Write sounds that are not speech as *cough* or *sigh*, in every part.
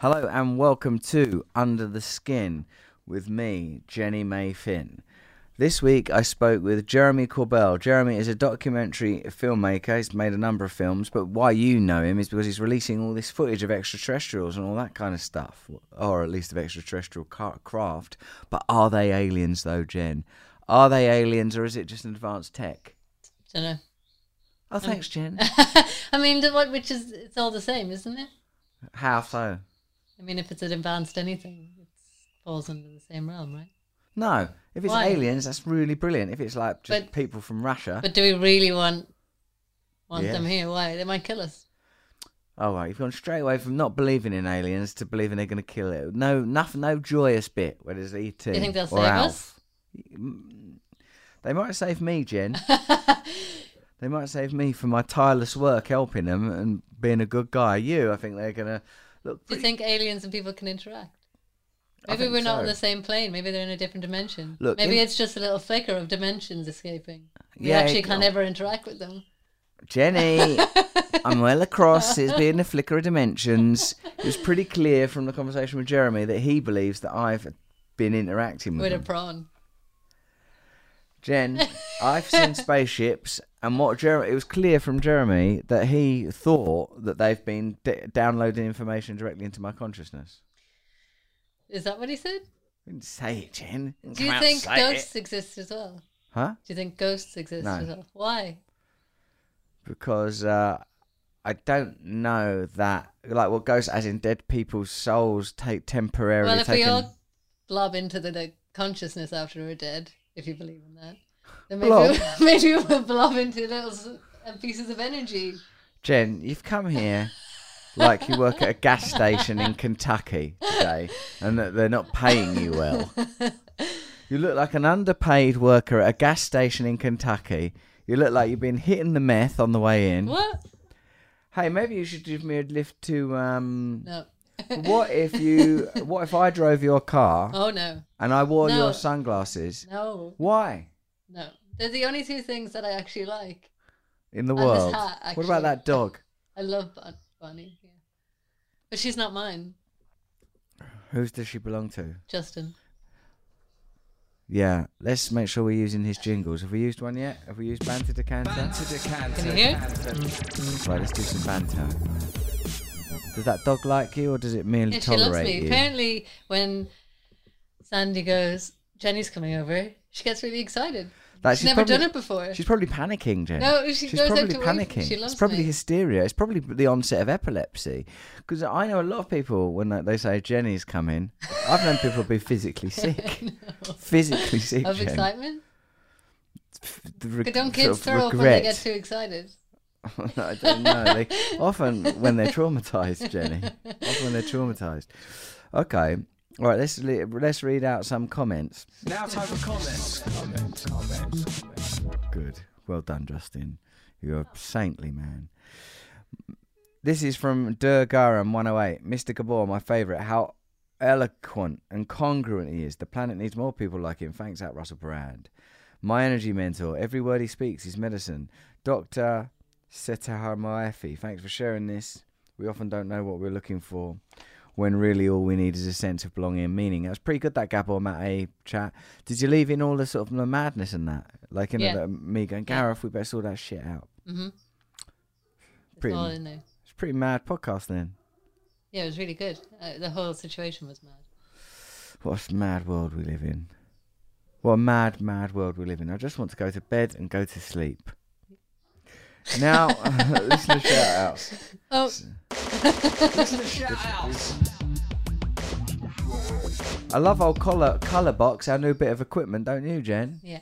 Hello and welcome to Under the Skin with me, Jenny May Finn. This week I spoke with Jeremy Corbell. Jeremy is a documentary filmmaker. He's made a number of films, but why you know him is because he's releasing all this footage of extraterrestrials and all that kind of stuff, or at least of extraterrestrial craft. But are they aliens, though, Jen? Are they aliens, or is it just an advanced tech? Don't know. Oh, thanks, Jen. *laughs* I mean, what which is it's all the same, isn't it? How so? I mean, if it's an advanced anything, it falls under the same realm, right? No. If it's Why? aliens, that's really brilliant. If it's like just But- people from Russia. But do we really want want them here? Why? They might kill us. Oh right, you've gone straight away from not believing in aliens to believing they're going to kill it. No, nothing, no joyous bit. Where there's ET. Do you think they'll or save Alf. us? They might save me, Jen. *laughs* they might save me for my tireless work helping them and being a good guy. You, I think they're going to look. Do you think aliens and people can interact? Maybe we're not on the same plane. Maybe they're in a different dimension. Look, Maybe in- it's just a little flicker of dimensions escaping. We Yeah, actually can't ever interact with them. Jenny, *laughs* I'm well across as being a flicker of dimensions. It was pretty clear from the conversation with Jeremy that he believes that I've been interacting with, With a prawn. Jen, *laughs* I've seen spaceships, and what Jeremy, it was clear from Jeremy that he thought that they've been d- downloading information directly into my consciousness. Is that what he said? I didn't say it, Jen. Do you come out and think ghosts it. exist as well? Huh? Do you think ghosts exist No. as well? Why? Because uh, I don't know that, like, what ghosts, as in dead people's souls, take temporarily. Well, if taken... we all blob into the, the consciousness after we're dead, if you believe in that, then maybe, Blob? *laughs* maybe we'll blob into little uh, pieces of energy. Jen, you've come here like you work at a gas station in Kentucky today, and that they're not paying you well. *laughs* You look like an underpaid worker at a gas station in Kentucky. You look like you've been hitting the meth on the way in. What? Hey, maybe you should give me a lift to. Um, No. What if you? What if I drove your car *laughs* Oh no. and I wore No. your sunglasses? No. Why No. They're the only two things that I actually like. in the And this world? hat, what about that dog? *laughs* I love Bun- Bunny. Yeah. But she's not mine, Whose does she belong to? Justin. Yeah, let's make sure we're using his jingles. Have we used one yet? Have we used Banter Decanter? Can you hear? Right, let's do some banter. Does that dog like you, or does it merely Yeah, she loves tolerate me. you? Apparently, when Sandy goes, Jenny's coming over, she gets really excited. Like, she's, never done it before. She's probably panicking, Jen. No, she she's probably panicking. she it's probably me. hysteria. It's probably the onset of epilepsy. Because I know a lot of people when they- say Jenny's coming. I've known people be physically *laughs* sick, physically sick. of Jen. excitement. The Don't sort kids of throw up when they get too excited? *laughs* I don't know. They often when they're traumatized, Jenny. Often when they're traumatized. Okay. All right. Let's le- let's read out some comments. Now time for comments. Comments, comments, comments. Good. Well done, Justin. You're a saintly man. This is from Durgaram 108. Mr. Gabor, my favourite. How eloquent and congruent he is. The planet needs more people like him. Thanks out, Russell Brand. My energy mentor. Every word he speaks is medicine. Dr. Setaharmaefi. Thanks for sharing this. We often don't know what we're looking for when really all we need is a sense of belonging and meaning. That was pretty good, that Gabor Maté chat. Did you leave in all the sort of the madness and that? Like, you know, Yeah. me going, Gareth, we better sort that shit out. Mm-hmm. It's Pretty, all in there. it's a pretty mad podcast then. Yeah, it was really good. Uh, the whole situation was mad. What a mad world we live in. What a mad, mad world we live in. I just want to go to bed and go to sleep. Now, *laughs* listener shout outs. Oh, Shout outs. I love old color, color box, our new bit of equipment, don't you, Jen? yeah.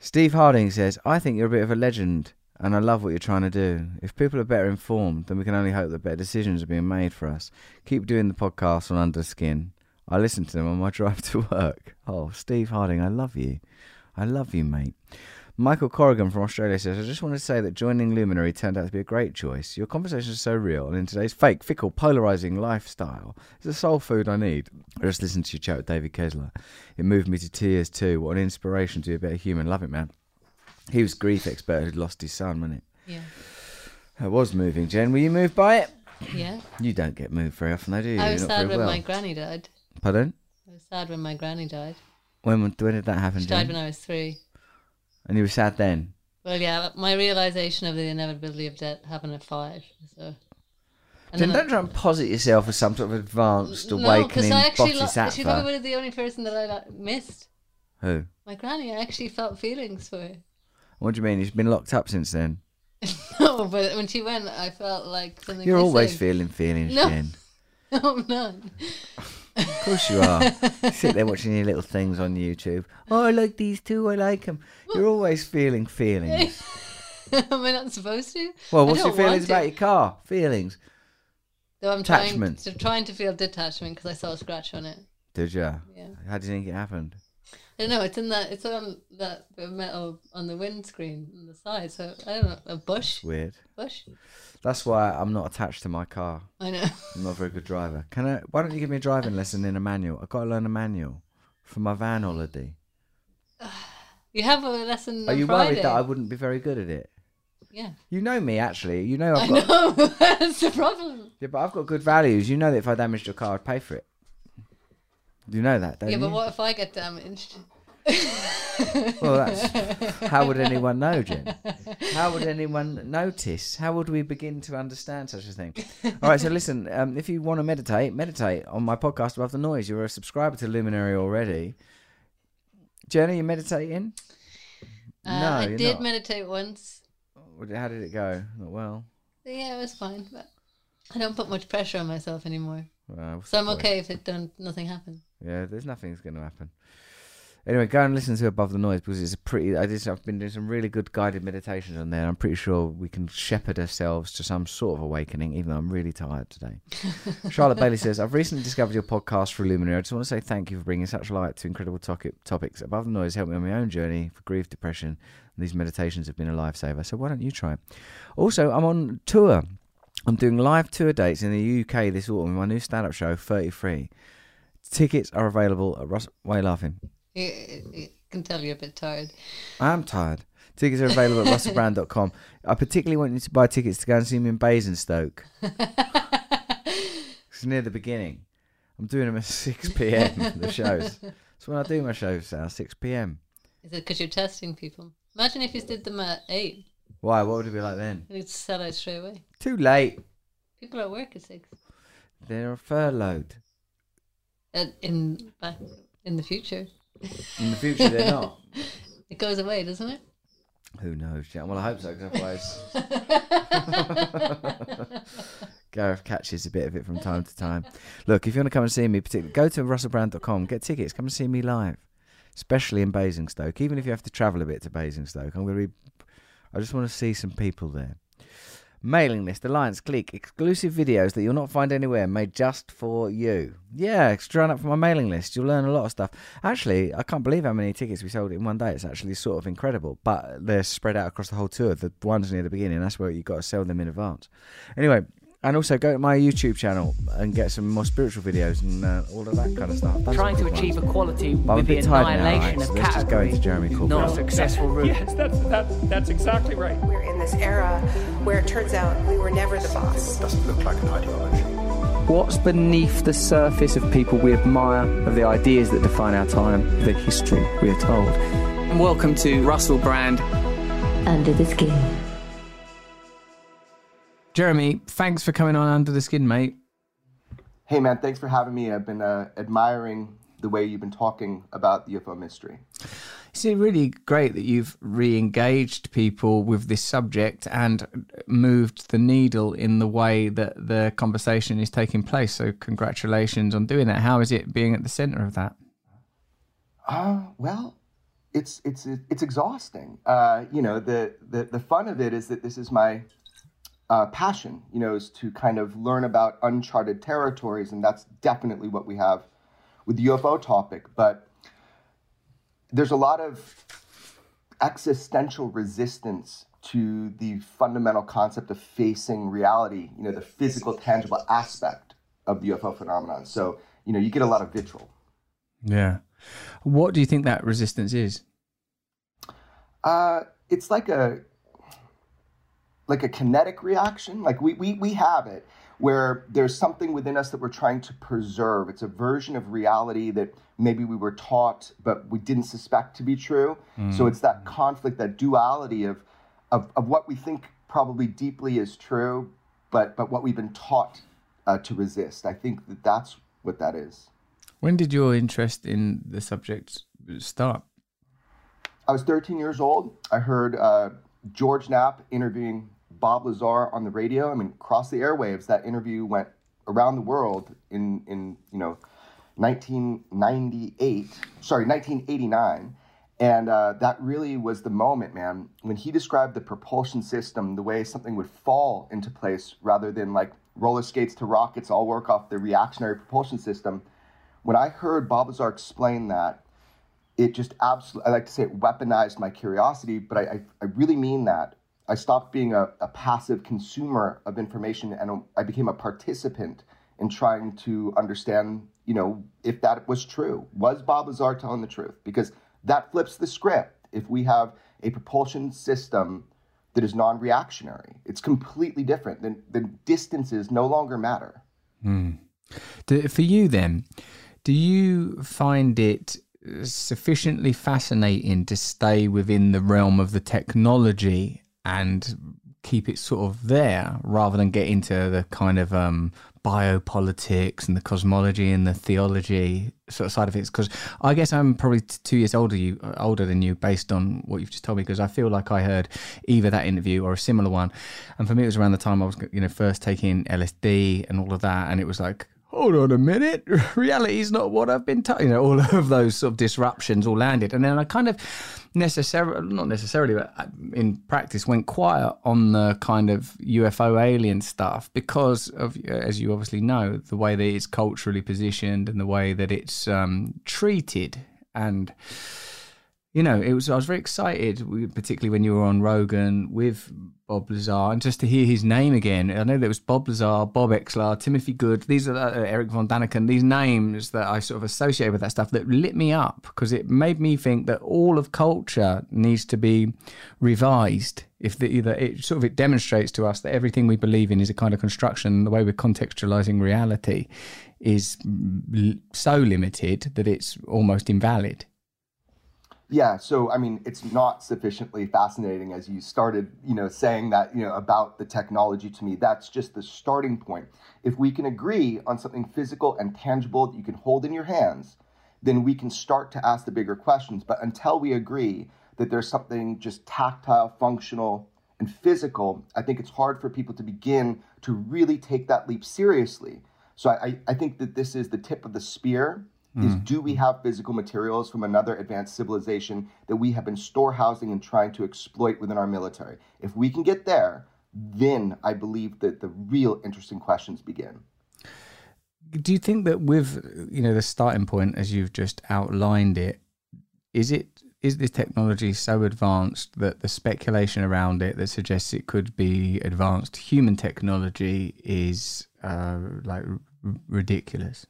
Steve Harding says, I think you're a bit of a legend and I love what you're trying to do. If people are better informed, then we can only hope that better decisions are being made for us. Keep doing the podcast on Under Skin. I listen to them on my *laughs* drive to work. Oh, Steve Harding, I love you. I love you, mate. Michael Corrigan from Australia says, I just want to say that joining Luminary turned out to be a great choice. Your conversations are so real, and in today's fake, fickle, polarising lifestyle, it's the soul food I need. I just listened to your chat with David Kessler. It moved me to tears too. What an inspiration to be a better human. Love it, man. He was grief expert who'd lost his son, wasn't it? Yeah. It was moving, Jen. Were you moved by it? Yeah. You don't get moved very often, though, do you? I was You're sad when well. my granny died. Pardon? I was sad when my granny died. When when did that happen? She died Jen? when I was three. And you were sad then. Well, yeah, my realization of the inevitability of death happened at five. So. And then don't try and posit yourself as some sort of advanced, no, because awakening I actually lo- bodhisattva. she probably was the only person that I like, missed. Who? My granny. I actually felt feelings for her. What do you mean? She's been locked up since then. *laughs* No, but when she went, I felt like something. You're always feeling feelings, No. Jen. *laughs* No, I'm not. Of course you are. Sit there watching your little things on YouTube. Oh, I like these too. I like them. You're always feeling feelings. *laughs* Am I not supposed to? Well, what's your feelings about your car? Feelings. Though I'm trying Attachment. to trying to feel detachment because I saw a scratch on it. Did you? Yeah. How do you think it happened? I don't know. It's in that. It's on that bit of metal on the windscreen on the side. So I don't know. A bush. Weird. Bush. That's why I'm not attached to my car. I know. *laughs* I'm not a very good driver. Can I? Why don't you give me a driving lesson in a manual? I've got to learn a manual for my van holiday. *sighs* You have a lesson Are you Friday. worried that I wouldn't be very good at it? Yeah. You know me, actually. You know I've got. I know. *laughs* That's the problem. Yeah, but I've got good values. You know that if I damaged your car, I'd pay for it. You know that, don't yeah, you? Yeah, but what if I get damaged? *laughs* Well, that's how would anyone know, Jen? How would anyone notice? How would we begin to understand such a thing? All right, so listen. Um, if you want to meditate, meditate on my podcast above the noise. You're a subscriber to Luminary already. Jen, are you meditating? Uh, no, I did not. meditate once. How did it go? Not well. Yeah, it was fine, but I don't put much pressure on myself anymore. Well, So I'm okay if it don't nothing happens. Yeah, there's nothing's going to happen. Anyway, go and listen to Above the Noise because it's a pretty. I just, I've been doing some really good guided meditations on there. I'm pretty sure we can shepherd ourselves to some sort of awakening, even though I'm really tired today. *laughs* Charlotte Bailey says, I've recently discovered your podcast for Luminary. I just want to say thank you for bringing such light to incredible topic, topics. Above the Noise helped me on my own journey for grief, depression, and these meditations have been a lifesaver. So why don't you try it? Also, I'm on tour. I'm doing live tour dates in the UK this autumn with my new stand up show, 33. Tickets are available at Russ. Why are you laughing? You, you can tell you're a bit tired. I'm tired. Tickets are available at russellbrand.com. I particularly want you to buy tickets to go and see me in Basingstoke. *laughs* it's near the beginning. I'm doing them at 6 p.m. the shows. So when I do my shows now, 6 p.m. Is it because you're testing people? Imagine if you did them at eight. Why? What would it be like then? You'd sell out straight away. Too late. People at work at six. They're furloughed. Uh, in back in the future, In the future, they're not. *laughs* it goes away, doesn't it? Who knows? Jan? Well, I hope so, 'cause otherwise. *laughs* *laughs* Gareth catches a bit of it from time to time. Look, if you want to come and see me, particularly, go to russellbrand.com, get tickets, come and see me live, especially in Basingstoke. Even if you have to travel a bit to Basingstoke, I'm going to be. I just want to see some people there. Mailing list, Alliance, Click, exclusive videos that you'll not find anywhere, made just for you. Yeah, join up for my mailing list. You'll learn a lot of stuff. Actually, I can't believe how many tickets we sold in one day. It's actually sort of incredible. But they're spread out across the whole tour. The ones near the beginning, that's where you've got to sell them in advance. Anyway, and also go to my YouTube channel and get some more spiritual videos and uh, all of that kind of stuff. I've trying to achieve ones. equality But I'm a with the bit tired now, annihilation right? So of let's just go into Jeremy Corbyn. not a successful route. Yes, that's that, that's exactly right. We're in this era where it turns out we were never the boss. It doesn't look like an ideology. What's beneath the surface of people we admire, of the ideas that define our time, the history we are told? Welcome to Russell Brand. Under the Skin. Jeremy, thanks for coming on Under the Skin, mate. Hey man, thanks for having me. I've been uh, admiring the way you've been talking about the UFO mystery. It's really great that you've re engaged people with this subject and moved the needle in the way that the conversation is taking place. So, congratulations on doing that. How is it being at the center of that? Uh, well, it's it's it's exhausting. Uh, you know, the, the the fun of it is that this is my uh, passion. You know, is to kind of learn about uncharted territories, and that's definitely what we have with the UFO topic. But there's a lot of existential resistance to the fundamental concept of facing reality. You know, the physical, tangible aspect of the UFO phenomenon. So, you know, you get a lot of vitriol. Yeah. What do you think that resistance is? Uh, it's like a like a kinetic reaction. Like we, we we have it. where there's something within us that we're trying to preserve. It's a version of reality that maybe we were taught, but we didn't suspect to be true. So it's that conflict, that duality of, of, of what we think probably deeply is true, but, but what we've been taught uh, to resist. I think that that's what that is. When did your interest in the subject start? I was 13 years old. I heard uh, George Knapp interviewing Bob Lazar on the radio. I mean, across the airwaves, that interview went around the world in, in you know, 1998, sorry, 1989. And uh, that really was the moment, man, when he described the propulsion system, the way something would fall into place rather than like roller skates to rockets all work off the reactionary propulsion system. When I heard Bob Lazar explain that, it just absolutely, I like to say it weaponized my curiosity, but I, I, I really mean that. I stopped being a, a passive consumer of information and um, I became a participant in trying to understand, you know, if that was true. Was Bob Lazar telling the truth? Because that flips the script. If we have a propulsion system that is non reactionary, it's completely different. Then, then distances no longer matter. Hmm. Do, for you, then, do you find it uh, sufficiently fascinating to stay within the realm of the technology and keep it sort of there rather than get into the kind of um, biopolitics and the cosmology and the theology sort of side of things? Because I guess I'm probably two years older you older than you based on what you've just told me. Because I feel like I heard either that interview or a similar one, and for me it was around the time I was you know first taking LSD and all of that, and it was like hold on a minute, *laughs* reality is not what I've been told. You know, all of those sort of disruptions all landed. And then I kind of necessarily, not necessarily, but uh, in practice went quiet on the kind of UFO alien stuff because of, as you obviously know, the way that it's culturally positioned and the way that it's um, treated. And, you know, it was I was very excited, particularly when you were on Rogan with Bob Lazar, and just to hear his name again. I know there was Bob Lazar, Bob Exlar, Timothy Good. These are uh, Erich von Däniken. These names that I sort of associate with that stuff that lit me up because it made me think that all of culture needs to be revised. If the, either it sort of it demonstrates to us that everything we believe in is a kind of construction, the way we're contextualizing reality is mm, so limited that it's almost invalid. Yeah, so I mean, it's not sufficiently fascinating as you started, you know, saying that, you know, about the technology to me. That's just the starting point. If we can agree on something physical and tangible that you can hold in your hands, then we can start to ask the bigger questions. But until we agree that there's something just tactile, functional, and physical, I think it's hard for people to begin to really take that leap seriously. So I, I think that this is the tip of the spear is do we have physical materials from another advanced civilization that we have been storehousing and trying to exploit within our military? If we can get there, then I believe that the real interesting questions begin. Do you think that with you know the starting point as you've just outlined it, is it is this technology so advanced that the speculation around it that suggests it could be advanced human technology is uh, like r- ridiculous?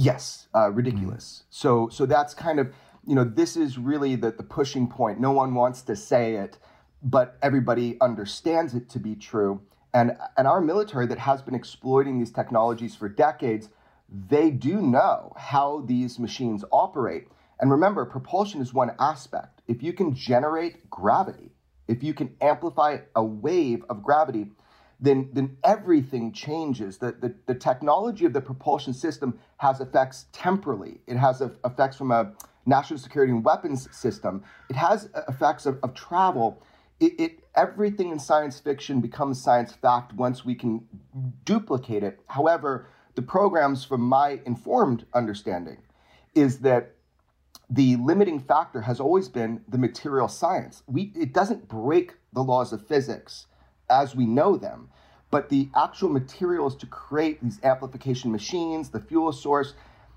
Yes, uh, ridiculous. So so that's kind of you know this is really the the pushing point. No one wants to say it, but everybody understands it to be true. And and our military that has been exploiting these technologies for decades, they do know how these machines operate. And remember, propulsion is one aspect. If you can generate gravity, if you can amplify a wave of gravity, then, then everything changes. The, the, the technology of the propulsion system has effects temporally. It has a, effects from a national security and weapons system. It has uh, effects of, of travel. It, it, everything in science fiction becomes science fact once we can duplicate it. However, the programs, from my informed understanding, is that the limiting factor has always been the material science. We, it doesn't break the laws of physics as we know them, but the actual materials to create these amplification machines, the fuel source,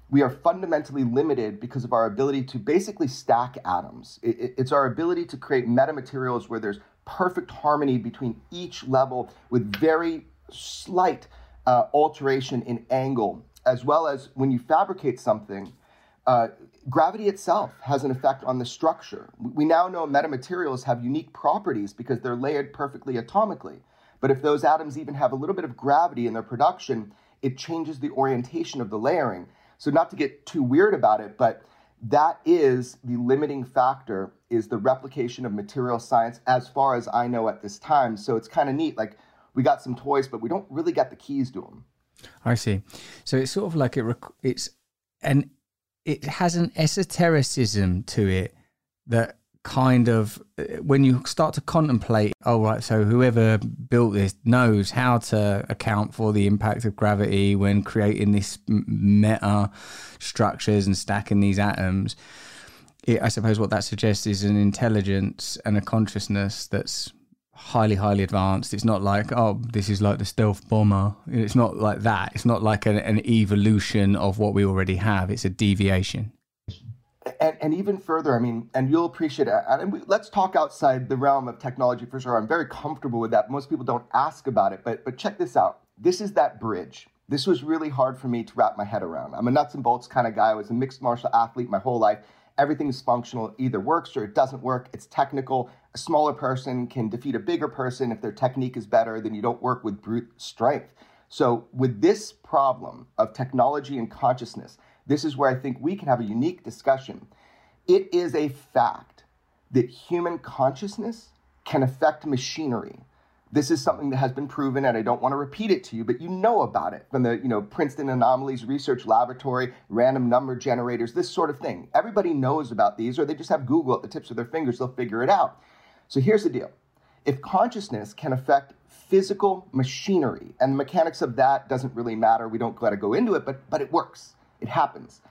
we are fundamentally limited because of our ability to basically stack atoms. It, it, it's our ability to create metamaterials where there's perfect harmony between each level with very slight uh, alteration in angle, as well as when you fabricate something, uh, gravity itself has an effect on the structure. We now know metamaterials have unique properties because they're layered perfectly atomically. But if those atoms even have a little bit of gravity in their production, it changes the orientation of the layering. So not to get too weird about it, but that is the limiting factor is the replication of material science as far as I know at this time. So it's kind of neat. Like we got some toys, but we don't really got the keys to them. I see. So it's sort of like it. Rec- it's and it has an esotericism to it that kind of uh, when you start to contemplate oh right so whoever built this knows how to account for the impact of gravity when creating this meta structures and stacking these atoms it, i suppose what that suggests is an intelligence and a consciousness that's highly highly advanced it's not like oh this is like the stealth bomber it's not like that it's not like an, an evolution of what we already have it's a deviation and, and even further, I mean, and you'll appreciate it. And we, let's talk outside the realm of technology for sure. I'm very comfortable with that. Most people don't ask about it, but but check this out. This is that bridge. This was really hard for me to wrap my head around. I'm a nuts and bolts kind of guy. I was a mixed martial athlete my whole life. Everything is functional. It either works or it doesn't work. It's technical. A smaller person can defeat a bigger person if their technique is better. Then you don't work with brute strength. So with this problem of technology and consciousness this is where I think we can have a unique discussion. It is a fact that human consciousness can affect machinery. This is something that has been proven, and I don't want to repeat it to you, but you know about it from the you know Princeton Anomalies Research Laboratory, random number generators, this sort of thing. Everybody knows about these, or they just have Google at the tips of their fingers, they'll figure it out. So here's the deal. If consciousness can affect physical machinery, and the mechanics of that doesn't really matter, we don't gotta go into it, but but it works. It happens.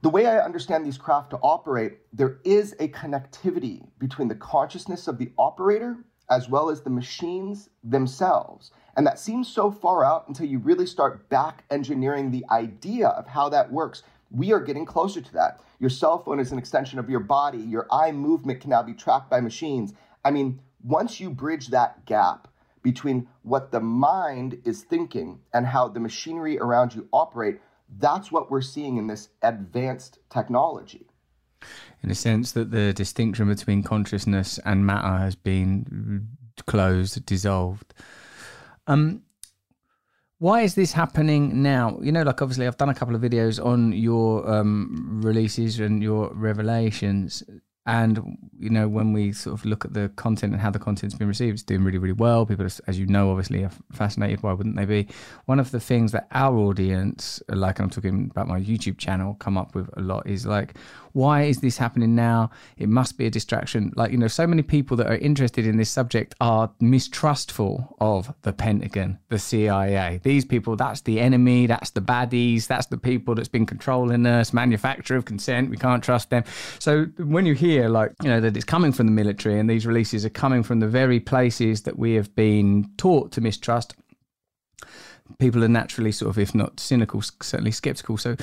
The way I understand these craft to operate, there is a connectivity between the consciousness of the operator as well as the machines themselves. And that seems so far out until you really start back engineering the idea of how that works. We are getting closer to that. Your cell phone is an extension of your body. Your eye movement can now be tracked by machines. I mean, once you bridge that gap between what the mind is thinking and how the machinery around you operate, that's what we're seeing in this advanced technology. In a sense that the distinction between consciousness and matter has been closed, dissolved. Um, why is this happening now? You know, like obviously, I've done a couple of videos on your um, releases and your revelations. And you know when we sort of look at the content and how the content's been received it's doing really really well. People as you know obviously are fascinated. Why wouldn't they be? One of the things that our audience like i'm talking about my youtube channel come up with a lot is like why is this happening now? It must be a distraction. Like you know so many people that are interested in this subject are mistrustful of the pentagon the cia these people that's the enemy that's the baddies that's the people that's been controlling us manufacturer of consent we can't trust them. So when you hear like you know that it's coming from the military and these releases are coming from the very places that we have been taught to mistrust people are naturally sort of if not cynical certainly skeptical. So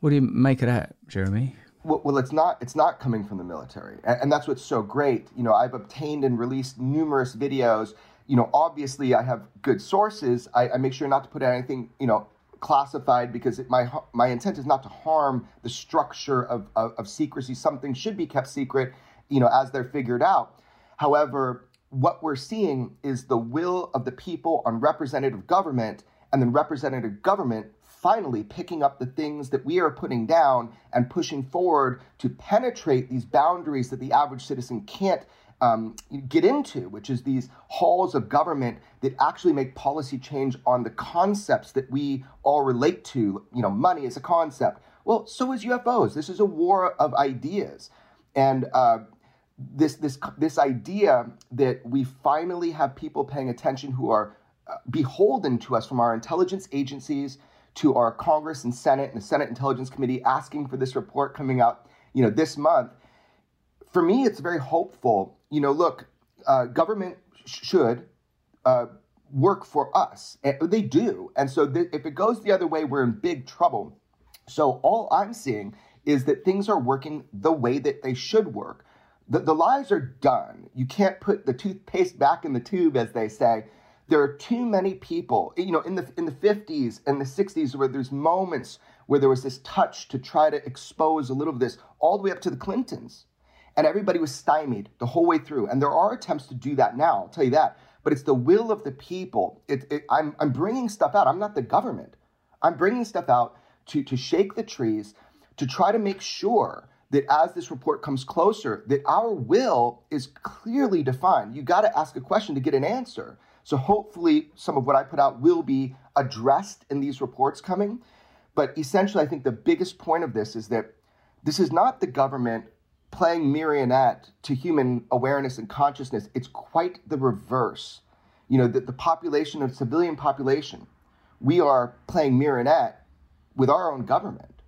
what do you make of that jeremy well, it's not it's not coming from the military and, and that's what's so great you know i've obtained and released numerous videos you know obviously i have good sources I, I make sure not to put anything you know classified because it, my my intent is not to harm the structure of, of, of secrecy. Something should be kept secret, you know, as they're figured out. However, what we're seeing is the will of the people on representative government, and then representative government finally picking up the things that we are putting down and pushing forward to penetrate these boundaries that the average citizen can't um, get into, which is these halls of government that actually make policy change on the concepts that we all relate to. You know, money is a concept. Well, so is UFOs. This is a war of ideas, and uh, this this this idea that we finally have people paying attention who are uh, beholden to us from our intelligence agencies to our Congress and Senate and the Senate Intelligence Committee asking for this report coming out, you know, this month. For me, it's very hopeful you know, look, uh, government should uh, work for us. They do. And so th- if it goes the other way, we're in big trouble. So all I'm seeing is that things are working the way that they should work. The, the lies are done. You can't put the toothpaste back in the tube, as they say. There are too many people, you know, in the in the 50s and the 60s where there's moments where there was this touch to try to expose a little of this, all the way up to the Clintons and everybody was stymied the whole way through. And there are attempts to do that now, I'll tell you that. but it's the will of the people. It, it, I'm, I'm bringing stuff out. I'm not the government. I'm bringing stuff out to, to shake the trees, to try to make sure that as this report comes closer, that our will is clearly defined. You got to ask a question to get an answer. So hopefully, some of what I put out will be addressed in these reports coming. But essentially, I think the biggest point of this is that this is not the government playing marionette to human awareness and consciousness. It's quite the reverse. You know, the, the population of civilian population, we are playing marionette with our own government.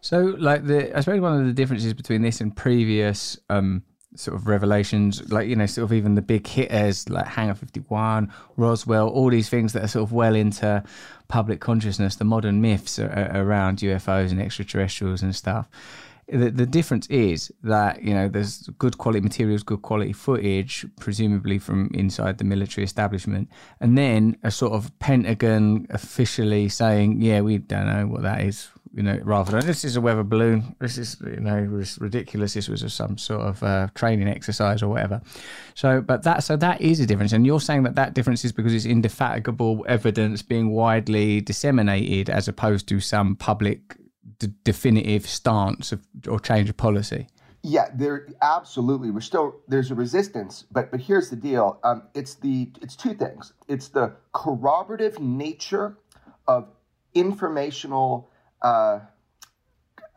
So, like the, I suppose one of the differences between this and previous um, sort of revelations, like you know, sort of even the big hitters like Hangar Fifty One, Roswell, all these things that are sort of well into public consciousness, the modern myths are, are around UFOs and extraterrestrials and stuff. The, the difference is that you know there's good quality materials, good quality footage, presumably from inside the military establishment, and then a sort of Pentagon officially saying, "Yeah, we don't know what that is you know, rather than this is a weather balloon, this is, you know, ridiculous. This was some sort of uh, training exercise or whatever. So, but that, so that is a difference. And you're saying that that difference is because it's indefatigable evidence being widely disseminated as opposed to some public d- definitive stance of, or change of policy. Yeah, there absolutely. We're still there's a resistance, but but here's the deal. Um, it's the it's two things. It's the corroborative nature of informational uh,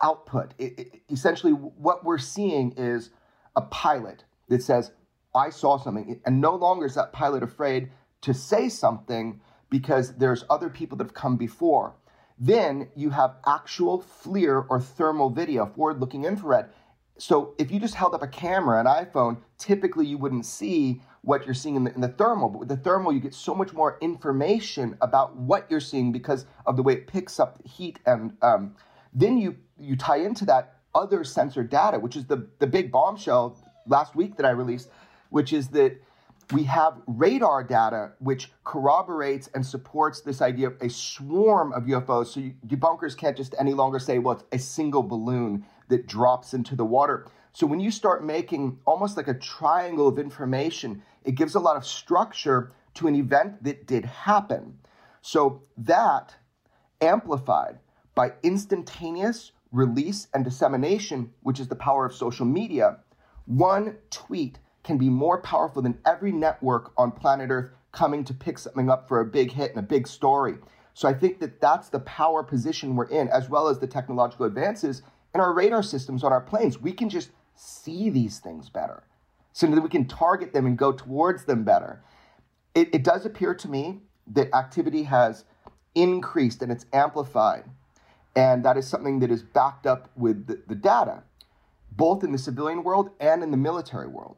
output. It, it, essentially, what we're seeing is a pilot that says, I saw something. And no longer is that pilot afraid to say something because there's other people that have come before. Then you have actual FLIR or thermal video, forward looking infrared. So if you just held up a camera, an iPhone, typically you wouldn't see what you're seeing in the, in the thermal. But with the thermal, you get so much more information about what you're seeing because of the way it picks up heat. And um, then you, you tie into that other sensor data, which is the, the big bombshell last week that I released, which is that we have radar data which corroborates and supports this idea of a swarm of UFOs. So you, debunkers can't just any longer say, well, it's a single balloon that drops into the water. So when you start making almost like a triangle of information, it gives a lot of structure to an event that did happen. So that amplified by instantaneous release and dissemination, which is the power of social media, one tweet can be more powerful than every network on planet Earth coming to pick something up for a big hit and a big story. So I think that that's the power position we're in, as well as the technological advances in our radar systems on our planes. We can just see these things better so that we can target them and go towards them better. It, it does appear to me that activity has increased and it's amplified. And that is something that is backed up with the, the data, both in the civilian world and in the military world.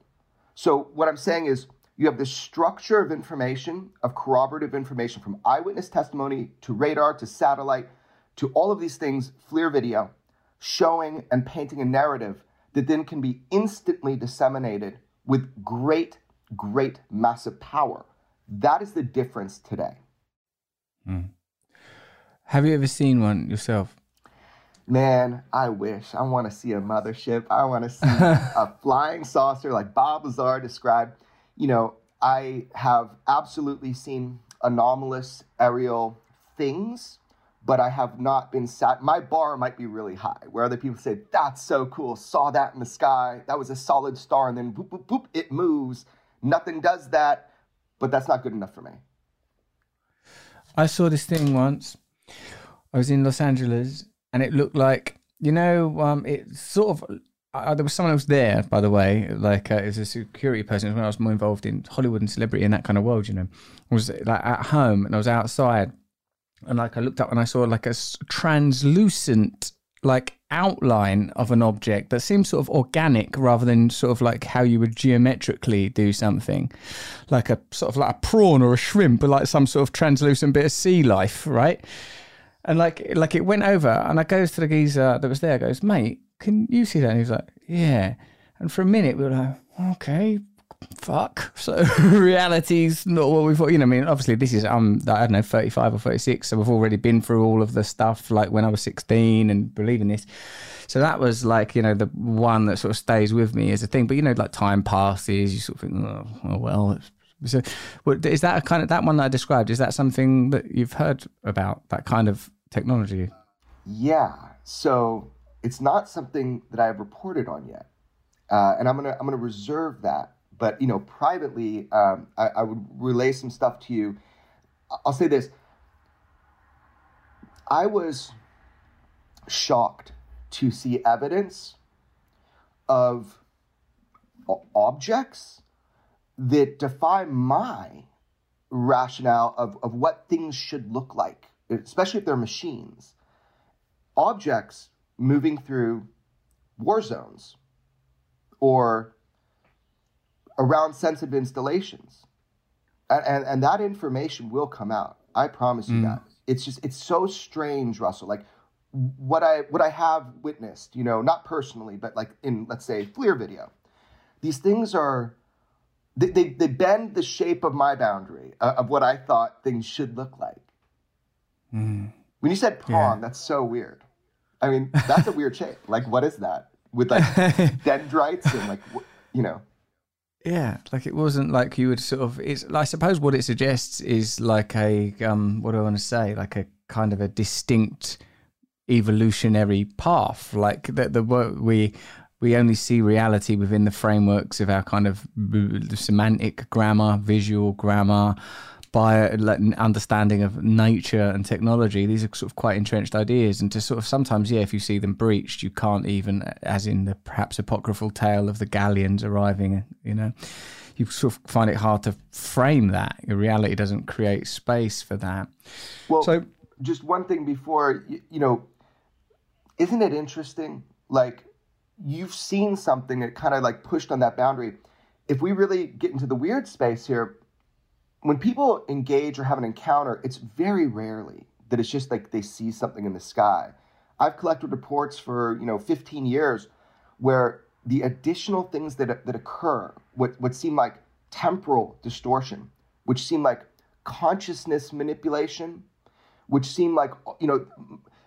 So, what I'm saying is, you have this structure of information, of corroborative information from eyewitness testimony to radar to satellite to all of these things, FLIR video, showing and painting a narrative that then can be instantly disseminated with great, great, massive power. That is the difference today. Mm. Have you ever seen one yourself? Man, I wish. I want to see a mothership. I want to see *laughs* a flying saucer like Bob Lazar described. You know, I have absolutely seen anomalous aerial things, but I have not been sat. My bar might be really high, where other people say, That's so cool. Saw that in the sky. That was a solid star. And then boop, boop, boop, it moves. Nothing does that, but that's not good enough for me. I saw this thing once. I was in Los Angeles and it looked like, you know, um, it sort of. Uh, there was someone else there, by the way, like uh, a security person when I was more involved in Hollywood and celebrity and that kind of world, you know. I was like at home and I was outside and like I looked up and I saw like a translucent like outline of an object that seems sort of organic rather than sort of like how you would geometrically do something. Like a sort of like a prawn or a shrimp or like some sort of translucent bit of sea life right? And like like it went over and I goes to the geezer that was there goes mate can you see that? And he was like yeah. And for a minute we were like okay fuck. So *laughs* reality's not what we thought. You know, I mean, obviously this is um, I don't know, thirty five or thirty six. So we've already been through all of the stuff like when I was sixteen and believing this. So that was like you know the one that sort of stays with me as a thing. But you know, like time passes, you sort of think, oh, oh well, So, is that a kind of that one that I described? Is that something that you've heard about? That kind of technology? Yeah. So it's not something that I have reported on yet, uh, and I'm gonna I'm gonna reserve that. But you know, privately, um, I, I would relay some stuff to you. I'll say this: I was shocked to see evidence of objects that defy my rationale of, of what things should look like, especially if they're machines. Objects moving through war zones or around sensitive installations. And, and, and that information will come out. I promise you that. It's just, it's so strange, Russell. Like, what I what I have witnessed, you know, not personally, but like in let's say FLIR video, these things are they, they, they bend the shape of my boundary uh, of what I thought things should look like. When you said prawn, that's so weird. I mean, that's a weird shape. Like, what is that? With like *laughs* dendrites and like, you know. Yeah, like it wasn't like you would sort of. It's. I suppose what it suggests is like a um. What do I want to say? Like a kind of a distinct evolutionary path. Like that the we we only see reality within the frameworks of our kind of semantic grammar, visual grammar, by an understanding of nature and technology. These are sort of quite entrenched ideas, and to sort of sometimes, yeah, if you see them breached, you can't even, as in the perhaps apocryphal tale of the galleons arriving, you know. You sort of find it hard to frame that. Your reality doesn't create space for that. Well, So- just one thing before, you, you know, isn't it interesting? Like, you've seen something that kind of like pushed on that boundary. If we really get into the weird space here, when people engage or have an encounter, it's very rarely that it's just like they see something in the sky. I've collected reports for you know 15 years where the additional things that that occur, what what seem like temporal distortion, which seem like consciousness manipulation, which seem like you know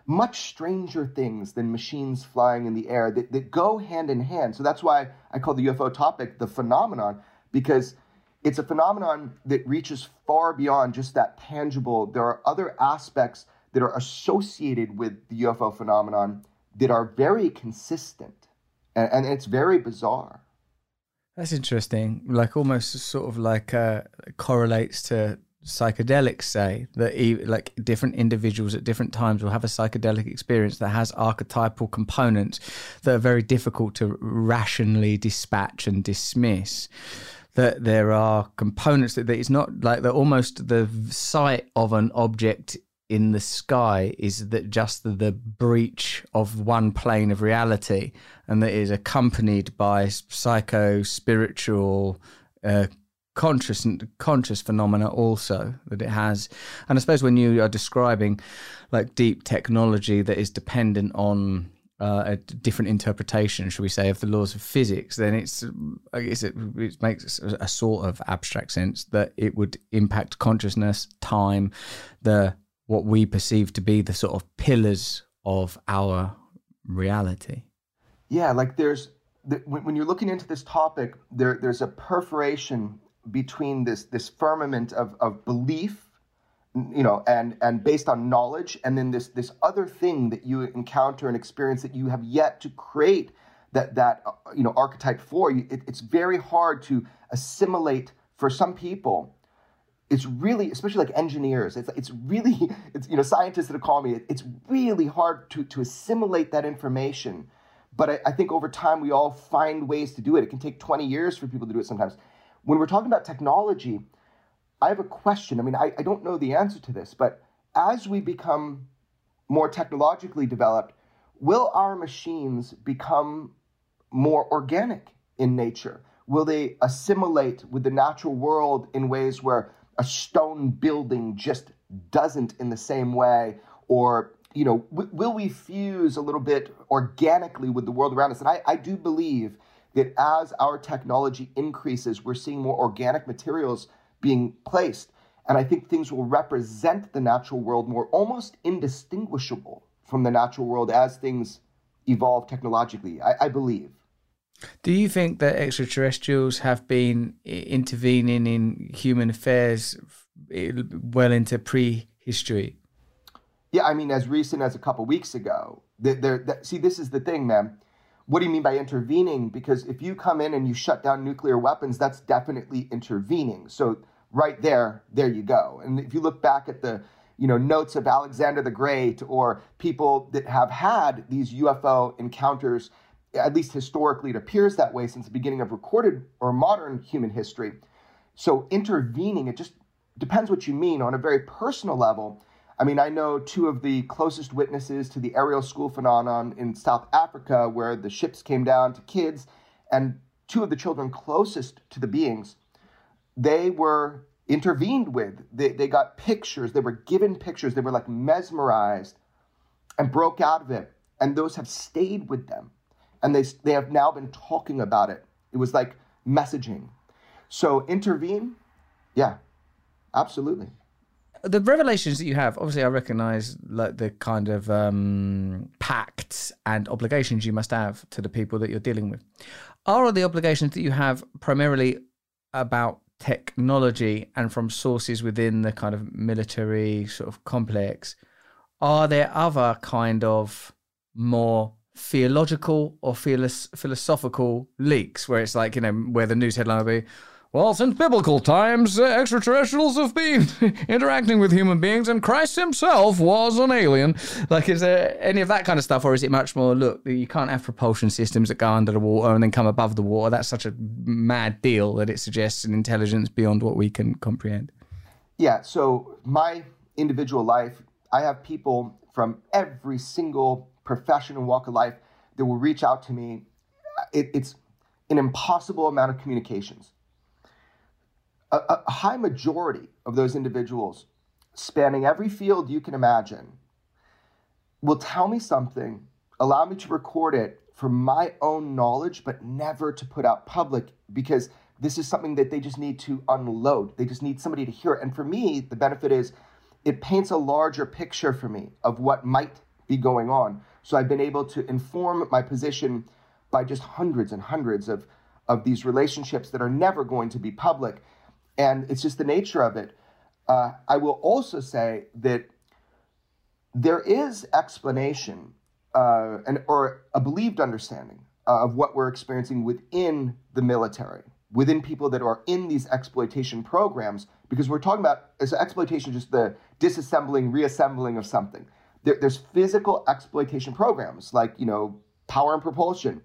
much stranger things than machines flying in the air that, that go hand in hand. So that's why I call the UFO topic the phenomenon, because it's a phenomenon that reaches far beyond just that tangible. There are other aspects that are associated with the UFO phenomenon that are very consistent. And, and it's very bizarre. That's interesting. Like almost sort of like uh, correlates to psychedelics. Say that like different individuals at different times will have a psychedelic experience that has archetypal components that are very difficult to rationally dispatch and dismiss. That there are components that, that it's not like that. Almost the sight of an object in the sky is that just the, the breach of one plane of reality and that is accompanied by psycho spiritual uh, conscious and conscious phenomena also that it has and i suppose when you are describing like deep technology that is dependent on uh, a different interpretation, should we say, of the laws of physics, then it's it, it makes a, a sort of abstract sense that it would impact consciousness, time, the what we perceive to be the sort of pillars of our reality. Yeah, like there's the, when, when you're looking into this topic, there there's a perforation between this this firmament of of belief, you know, and and based on knowledge, and then this this other thing that you encounter and experience that you have yet to create that that uh, you know archetype for you. It, it's very hard to assimilate for some people. It's really especially like engineers it's it's really *laughs* it's you know scientists that call me it's really hard to to assimilate that information. But I, I think over time we all find ways to do it. It can take 20 years for people to do it sometimes. When we're talking about technology i have a question i mean i, I don't know the answer to this but as we become more technologically developed will our machines become more organic in nature? Will they assimilate with the natural world in ways where a stone building just doesn't in the same way? Or, you know, w- will we fuse a little bit organically with the world around us? And I, I do believe that as our technology increases, we're seeing more organic materials being placed. And I think things will represent the natural world more, almost indistinguishable from the natural world as things evolve technologically. I, I believe. Do you think that extraterrestrials have been eh, intervening in human affairs eh, well into prehistory? Yeah, I mean, as recent as a couple weeks ago. They're, they're, see, this is the thing, man. What do you mean by intervening? Because if you come in and you shut down nuclear weapons, that's definitely intervening. So right there, there you go. And if you look back at the you know notes of Alexander the Great or people that have had these UFO encounters, at least historically, it appears that way since the beginning of recorded or modern human history. So intervening, it just depends what you mean on a very personal level. I mean, I know two of the closest witnesses to the Ariel School phenomenon in South Africa, where the ships came down to kids, and two of the children closest to the beings, they were intervened with. They, they got pictures, they were given pictures, they were like mesmerized and broke out of it. And those have stayed with them. And they, they have now been talking about it. It was like messaging. So intervene, yeah, absolutely. the revelations that you have obviously i recognize like the kind of um pacts and obligations you must have to the people that you're dealing with are the obligations that you have primarily about technology and from sources within the kind of military sort of complex are there other kind of more theological or philos- philosophical leaks where it's like you know where the news headline will be well, since biblical times, uh, extraterrestrials have been *laughs* interacting with human beings, and Christ himself was an alien. Like, is there any of that kind of stuff, or is it much more, look, you can't have propulsion systems that go under the water and then come above the water? That's such a mad deal that it suggests an intelligence beyond what we can comprehend. Yeah, so my individual life, I have people from every single profession and walk of life that will reach out to me. It, it's an impossible amount of communications. A, a- high majority of those individuals, spanning every field you can imagine, will tell me something, allow me to record it for my own knowledge, but never to put out public because this is something that they just need to unload. They just need somebody to hear it. And for me, the benefit is it paints a larger picture for me of what might be going on. So I've been able to inform my position by just hundreds and hundreds of, of these relationships that are never going to be public. And it's just the nature of it. Uh, I will also say that there is explanation uh, and or a believed understanding of what we're experiencing within the military, within people that are in these exploitation programs, because we're talking about is exploitation just the disassembling, reassembling of something. There, there's physical exploitation programs like you know power and propulsion,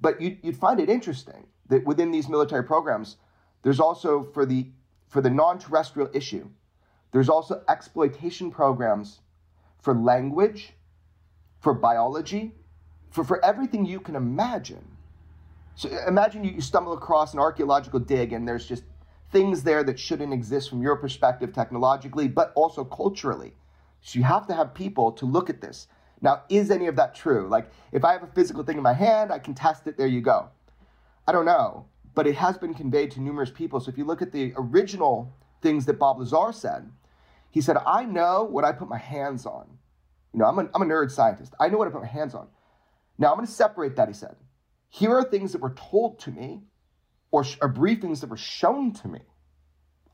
but you'd, you'd find it interesting that within these military programs, there's also for the for the non-terrestrial issue, there's also exploitation programs for language, for biology, for, for everything you can imagine. So imagine you, you stumble across an archaeological dig and there's just things there that shouldn't exist from your perspective technologically, but also culturally. So you have to have people to look at this. Now, is any of that true? Like, if I have a physical thing in my hand, I can test it, there you go. I don't know, but it has been conveyed to numerous people. So if you look at the original things that Bob Lazar said, he said, I know what I put my hands on. You know, I'm a, I'm a nerd scientist. I know what I put my hands on. Now I'm going to separate that, he said. Here are things that were told to me or, sh- or briefings that were shown to me.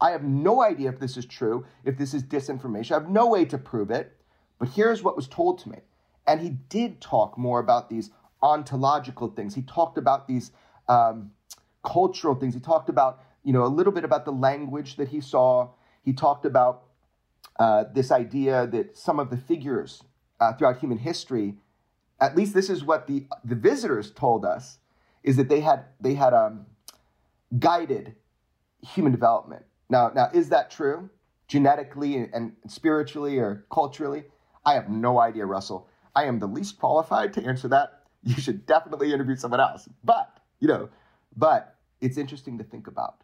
I have no idea if this is true, if this is disinformation. I have no way to prove it, but here's what was told to me. And he did talk more about these ontological things. He talked about these um, cultural things. He talked about, you know, a little bit about the language that he saw. He talked about uh, this idea that some of the figures uh, throughout human history, at least this is what the the visitors told us, is that they had they had um, guided human development. Now, now is that true, genetically and, and spiritually or culturally? I have no idea, Russell. I am the least qualified to answer that. You should definitely interview someone else. But you know, but it's interesting to think about.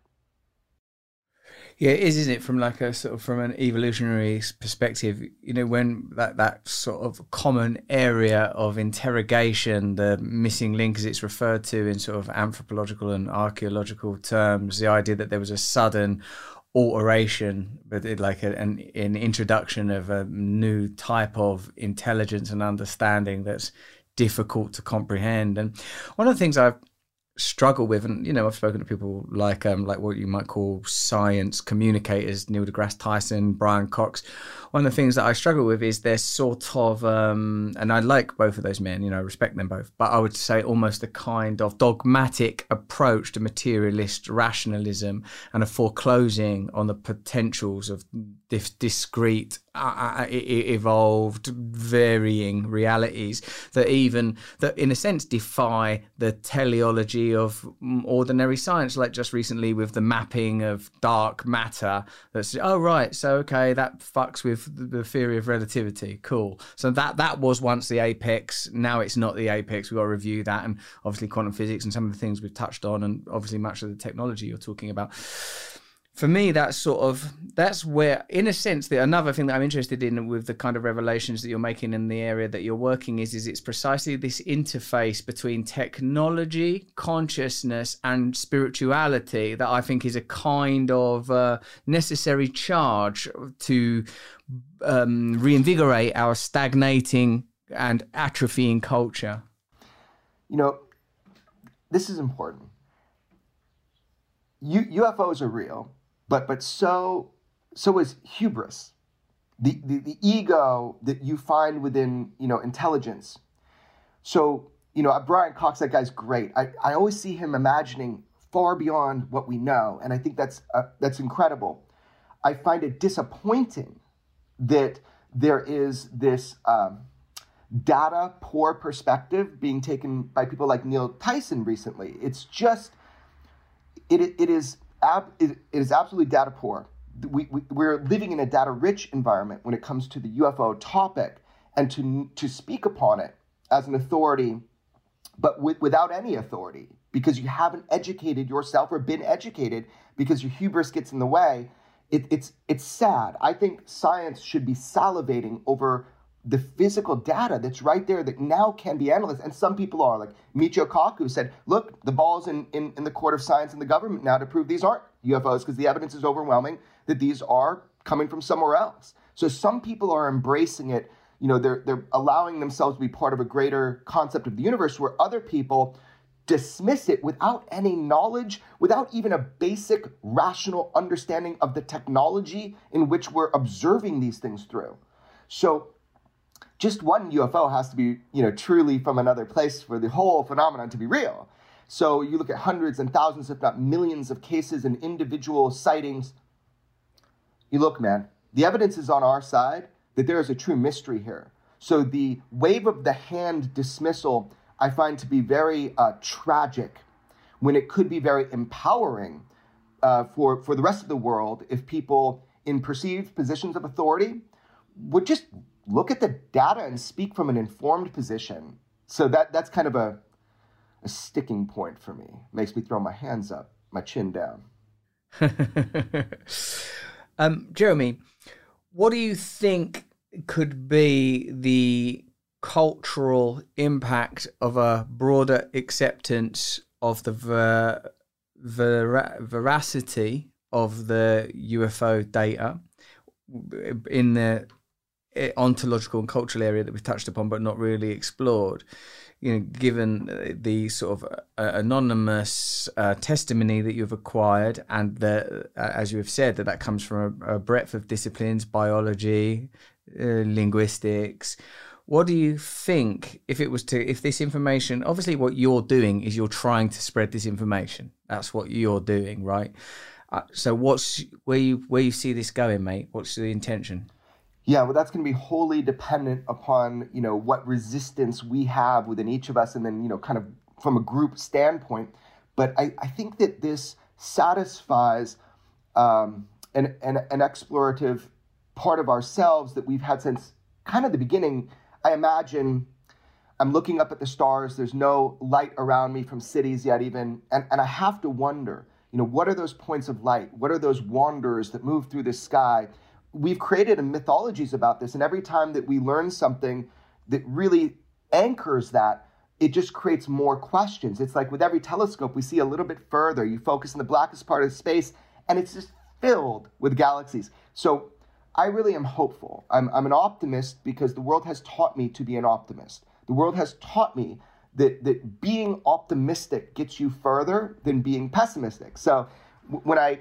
Yeah, it is, isn't it? From like a sort of from an evolutionary perspective, you know, when that that sort of common area of interrogation, the missing link, as it's referred to in sort of anthropological and archaeological terms, the idea that there was a sudden alteration, but it, like a, an an introduction of a new type of intelligence and understanding that's difficult to comprehend. And one of the things I've struggle with, and you know, I've spoken to people like um, like what you might call science communicators, Neil deGrasse Tyson, Brian Cox. One of the things that I struggle with is they're sort of, um, and I like both of those men, you know, I respect them both, but I would say almost a kind of dogmatic approach to materialist rationalism and a foreclosing on the potentials of dif- discrete, uh, evolved, varying realities that even that in a sense defy the teleology of ordinary science. Like just recently with the mapping of dark matter. That's oh right, so okay, that fucks with the theory of relativity. Cool. So that that was once the apex. Now it's not the apex. We've got to review that, and obviously quantum physics and some of the things we've touched on, and obviously much of the technology you're talking about for me that's sort of that's where in a sense the another thing that i'm interested in with the kind of revelations that you're making in the area that you're working is is it's precisely this interface between technology consciousness and spirituality that i think is a kind of uh, necessary charge to um, reinvigorate our stagnating and atrophying culture You know, this is important. U- UFOs are real, but but so so is hubris, the, the the ego that you find within you know intelligence. So you know, Brian Cox, that guy's great. I, I always see him imagining far beyond what we know, and I think that's uh, that's incredible. I find it disappointing that there is this um, data poor perspective being taken by people like Neil Tyson recently. It's just it, it is it is absolutely data poor. We, we, we're living in a data rich environment when it comes to the UFO topic, and to to speak upon it as an authority, but with, without any authority because you haven't educated yourself or been educated because your hubris gets in the way. It, it's it's sad. I think science should be salivating over the physical data that's right there that now can be analyzed. And some people are, like Michio Kaku said, look, the ball's in, in, in the court of science and the government now to prove these aren't UFOs because the evidence is overwhelming that these are coming from somewhere else. So some people are embracing it. You know, they're, they're allowing themselves to be part of a greater concept of the universe where other people dismiss it without any knowledge, without even a basic rational understanding of the technology in which we're observing these things through. So just one UFO has to be, you know, truly from another place for the whole phenomenon to be real. So you look at hundreds and thousands, if not millions, of cases and individual sightings. You look, man, the evidence is on our side that there is a true mystery here. So the wave of the hand dismissal I find to be very uh, tragic when it could be very empowering uh, for, for the rest of the world if people in perceived positions of authority would just look at the data and speak from an informed position. So that that's kind of a a sticking point for me. Makes me throw my hands up, my chin down. *laughs* um, Jeremy, what do you think could be the cultural impact of a broader acceptance of the ver- ver- veracity of the UFO data in the ontological and cultural area that we've touched upon but not really explored. You know given the sort of uh, anonymous uh, testimony that you've acquired and that uh, as you have said that that comes from a, a breadth of disciplines biology uh, linguistics what do you think if it was to if this information obviously what you're doing is you're trying to spread this information. That's what you're doing right? Uh, so what's where you where you see this going mate? What's the intention yeah, well, that's going to be wholly dependent upon you know what resistance we have within each of us, and then you know kind of from a group standpoint. But I, I think that this satisfies um, an, an an explorative part of ourselves that we've had since kind of the beginning. I imagine I'm looking up at the stars. There's no light around me from cities yet, even, and and I have to wonder, you know, what are those points of light? What are those wanderers that move through the sky? We've created mythologies about this, and every time that we learn something that really anchors that, it just creates more questions. It's like with every telescope, we see a little bit further. You focus in the blackest part of space, and it's just filled with galaxies. So I really am hopeful. I'm, I'm an optimist because the world has taught me to be an optimist. The world has taught me that that being optimistic gets you further than being pessimistic. So w- when I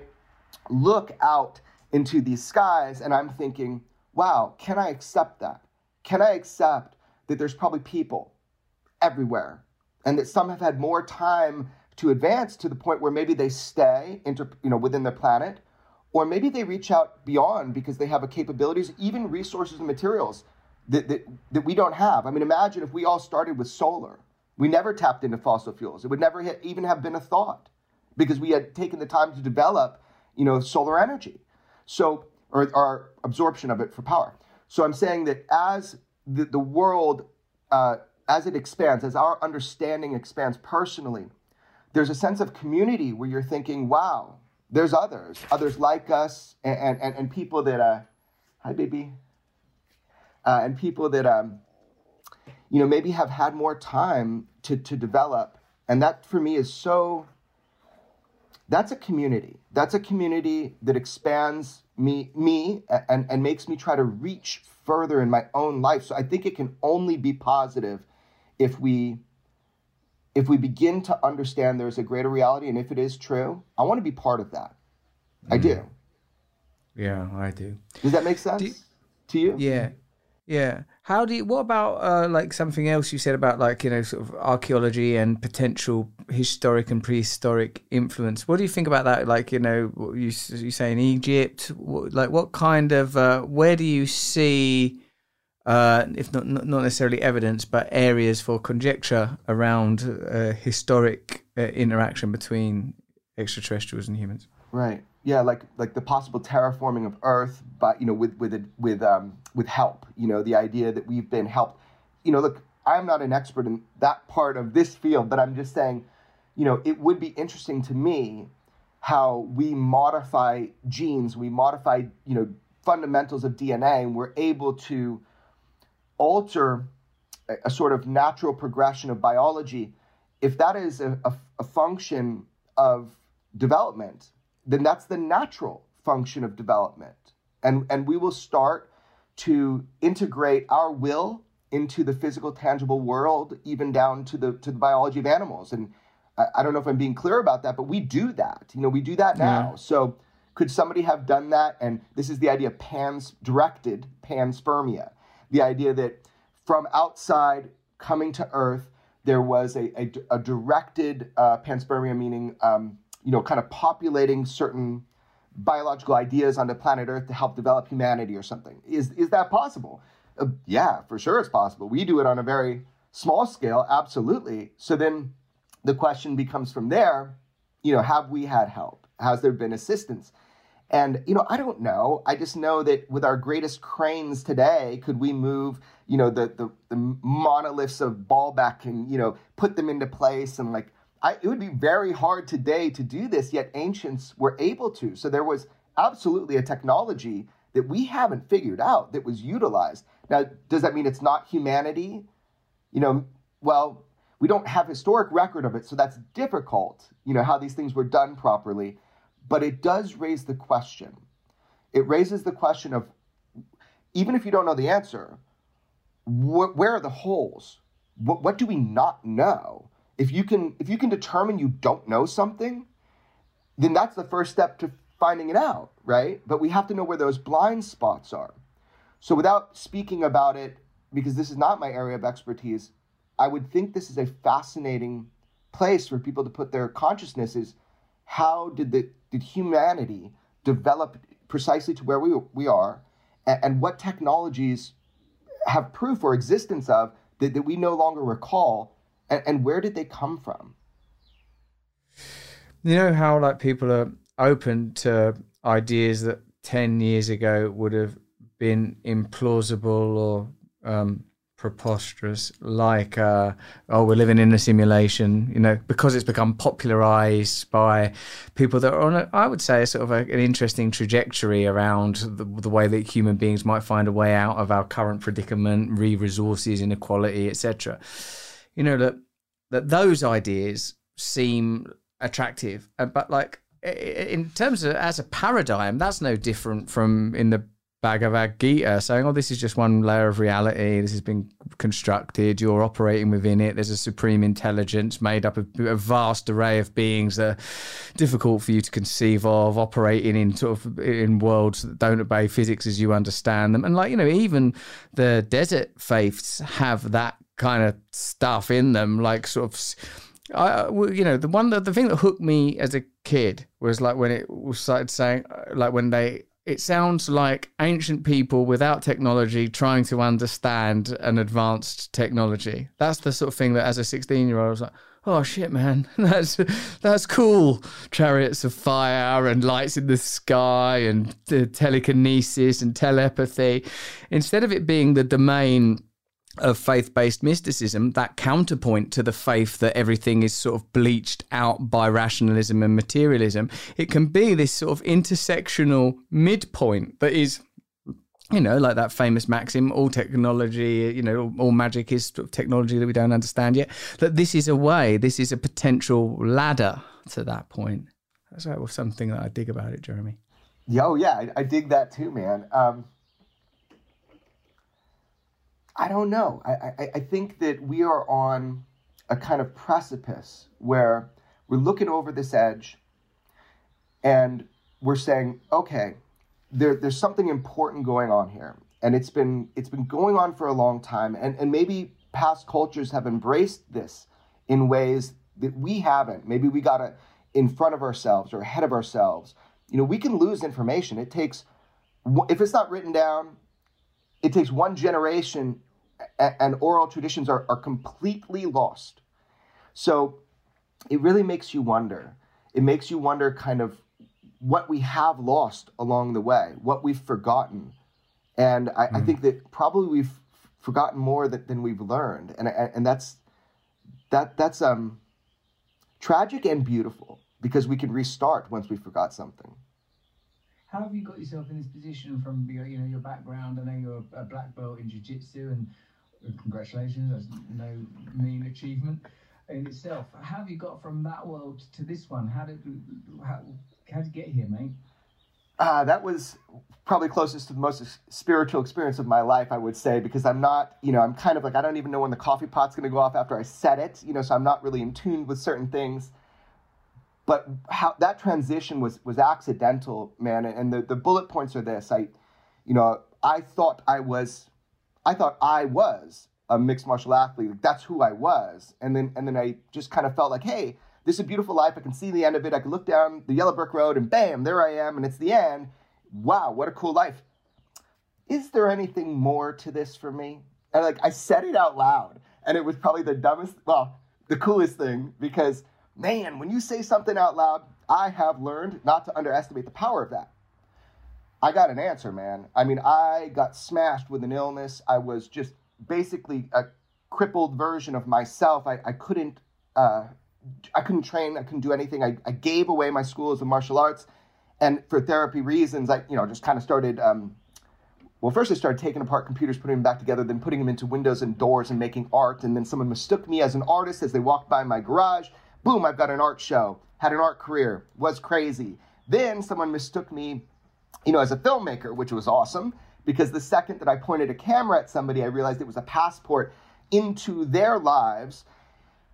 look out into these skies and I'm thinking, wow, can I accept that? Can I accept that there's probably people everywhere and that some have had more time to advance to the point where maybe they stay you know, within their planet or maybe they reach out beyond because they have a capabilities, even resources and materials that, that, that we don't have. I mean, imagine if we all started with solar. We never tapped into fossil fuels. It would never even have been a thought because we had taken the time to develop, you know, solar energy. So, or our absorption of it for power. So I'm saying that as the, the world, uh, as it expands, as our understanding expands personally, there's a sense of community where you're thinking, wow, there's others, others like us, and, and, and people that, uh, hi, baby, uh, and people that, um, you know, maybe have had more time to, to develop. And that for me is so, that's a community. That's a community that expands me, me and, and makes me try to reach further in my own life. So I think it can only be positive if we if we begin to understand there's a greater reality and if it is true, I want to be part of that. I mm. do. Yeah, I do. Does that make sense Do- to you? Yeah, yeah. How do you? What about uh, like something else you said about like you know sort of archaeology and potential historic and prehistoric influence? What do you think about that? Like you know, you you say in Egypt, what, like what kind of uh, where do you see? Uh, if not not necessarily evidence, but areas for conjecture around uh, historic uh, interaction between extraterrestrials and humans. Right. Yeah, like like the possible terraforming of Earth, but you know, with with with um with help. You know, the idea that we've been helped. You know, look, I'm not an expert in that part of this field, but I'm just saying, you know, it would be interesting to me how we modify genes, we modify you know fundamentals of DNA, and we're able to alter a, a sort of natural progression of biology. If that is a, a, a function of development, then that's the natural function of development. And, and we will start to integrate our will into the physical, tangible world, even down to the, to the biology of animals. And I, I don't know if I'm being clear about that, but we do that. You know, we do that now. So could somebody have done that? And this is the idea of pans directed panspermia, the idea that from outside coming to Earth, there was a, a, a directed uh, panspermia, meaning um, you know, kind of populating certain biological ideas on the planet Earth to help develop humanity or something. Is is that possible? Uh, yeah, for sure it's possible. We do it on a very small scale, absolutely. So then the question becomes from there, you know, have we had help? Has there been assistance? And you know, I don't know. I just know that with our greatest cranes today, could we move, you know, the the, the monoliths of Baalbek and you know put them into place and like I, it would be very hard today to do this, yet ancients were able to. So there was absolutely a technology that we haven't figured out that was utilized. Now, does that mean it's not humanity? You know, well, we don't have historic record of it, so that's difficult, you know, how these things were done properly. But it does raise the question. It raises the question of, even if you don't know the answer, wh- where are the holes? What, what do we not know? If you can, if you can determine you don't know something, then that's the first step to finding it out, right? But we have to know where those blind spots are. So without speaking about it, because this is not my area of expertise, I would think this is a fascinating place for people to put their consciousnesses. How did the did humanity develop precisely to where we we are, and, and what technologies have proof or existence of that, that we no longer recall, and, and where did they come from? You know how like people are open to ideas that ten years ago would have been implausible or um, preposterous, like uh, oh we're living in a simulation. You know because it's become popularized by people that are on a, I would say a sort of a, an interesting trajectory around the, the way that human beings might find a way out of our current predicament, re resources, inequality, etc. You know that that those ideas seem attractive, uh, but like in terms of as a paradigm, that's no different from in the Bhagavad Gita saying, "Oh, this is just one layer of reality. This has been constructed. You're operating within it. There's a supreme intelligence made up of a vast array of beings that are difficult for you to conceive of, operating in sort of in worlds that don't obey physics as you understand them. And like you know, even the desert faiths have that kind of stuff in them, like sort of. I, you know, the one that the thing that hooked me as a kid was like when it started saying, like when they it sounds like ancient people without technology trying to understand an advanced technology. That's the sort of thing that, as a 16 year old, I was like, oh shit, man, *laughs* that's that's cool. Chariots of fire and lights in the sky and uh, telekinesis and telepathy. Instead of it being the domain of faith based mysticism, that counterpoint to the faith that everything is sort of bleached out by rationalism and materialism, it can be this sort of intersectional midpoint that is. You know, like that famous maxim, all technology, you know, all magic is technology that we don't understand yet. That this is a way, this is a potential ladder to that point. That's something that I dig about it, Jeremy. Yo, yeah, I, I dig that too, man. Um, I don't know. I, I, I think that we are on a kind of precipice where we're looking over this edge and we're saying, okay, there, there's something important going on here. And it's been it's been going on for a long time. And, and maybe past cultures have embraced this in ways that we haven't. Maybe we got to in front of ourselves or ahead of ourselves. You know, we can lose information. It takes if it's not written down, it takes one generation and oral traditions are, are completely lost. So it really makes you wonder. It makes you wonder kind of what we have lost along the way, what we've forgotten. And I, mm. I think that probably we've forgotten more that, than we've learned. And, and that's, that, that's um, tragic and beautiful because we can restart once we forgot something. How have you got yourself in this position from your, you know, your background? I know you're a black belt in jiu-jitsu and congratulations, that's no mean achievement in itself. How have you got from that world to this one? How did how, how did you get here, mate? Uh, that was probably closest to the most spiritual experience of my life, I would say, because I'm not, you know, I'm kind of like, I don't even know when the coffee pot's going to go off after I set it, you know, so I'm not really in tune with certain things. But how that transition was was accidental, man. And the, the bullet points are this: I, you know, I thought I was I thought I was a mixed martial athlete. Like, that's who I was. And then and then I just kind of felt like, hey, this is a beautiful life. I can see the end of it. I can look down the yellow brick road and bam, there I am, and it's the end. Wow, what a cool life. Is there anything more to this for me? And like I said it out loud, and it was probably the dumbest, well, the coolest thing because man, when you say something out loud, I have learned not to underestimate the power of that. I got an answer, man. I mean, I got smashed with an illness. I was just basically a crippled version of myself. I, I couldn't uh, I couldn't train. I couldn't do anything. I, I gave away my schools of martial arts, and for therapy reasons, I you know just kind of started. Um, well, first I started taking apart computers, putting them back together, then putting them into windows and doors and making art. And then someone mistook me as an artist as they walked by my garage. Boom! I've got an art show. Had an art career. Was crazy. Then someone mistook me you know, as a filmmaker, which was awesome because the second that I pointed a camera at somebody, I realized it was a passport into their lives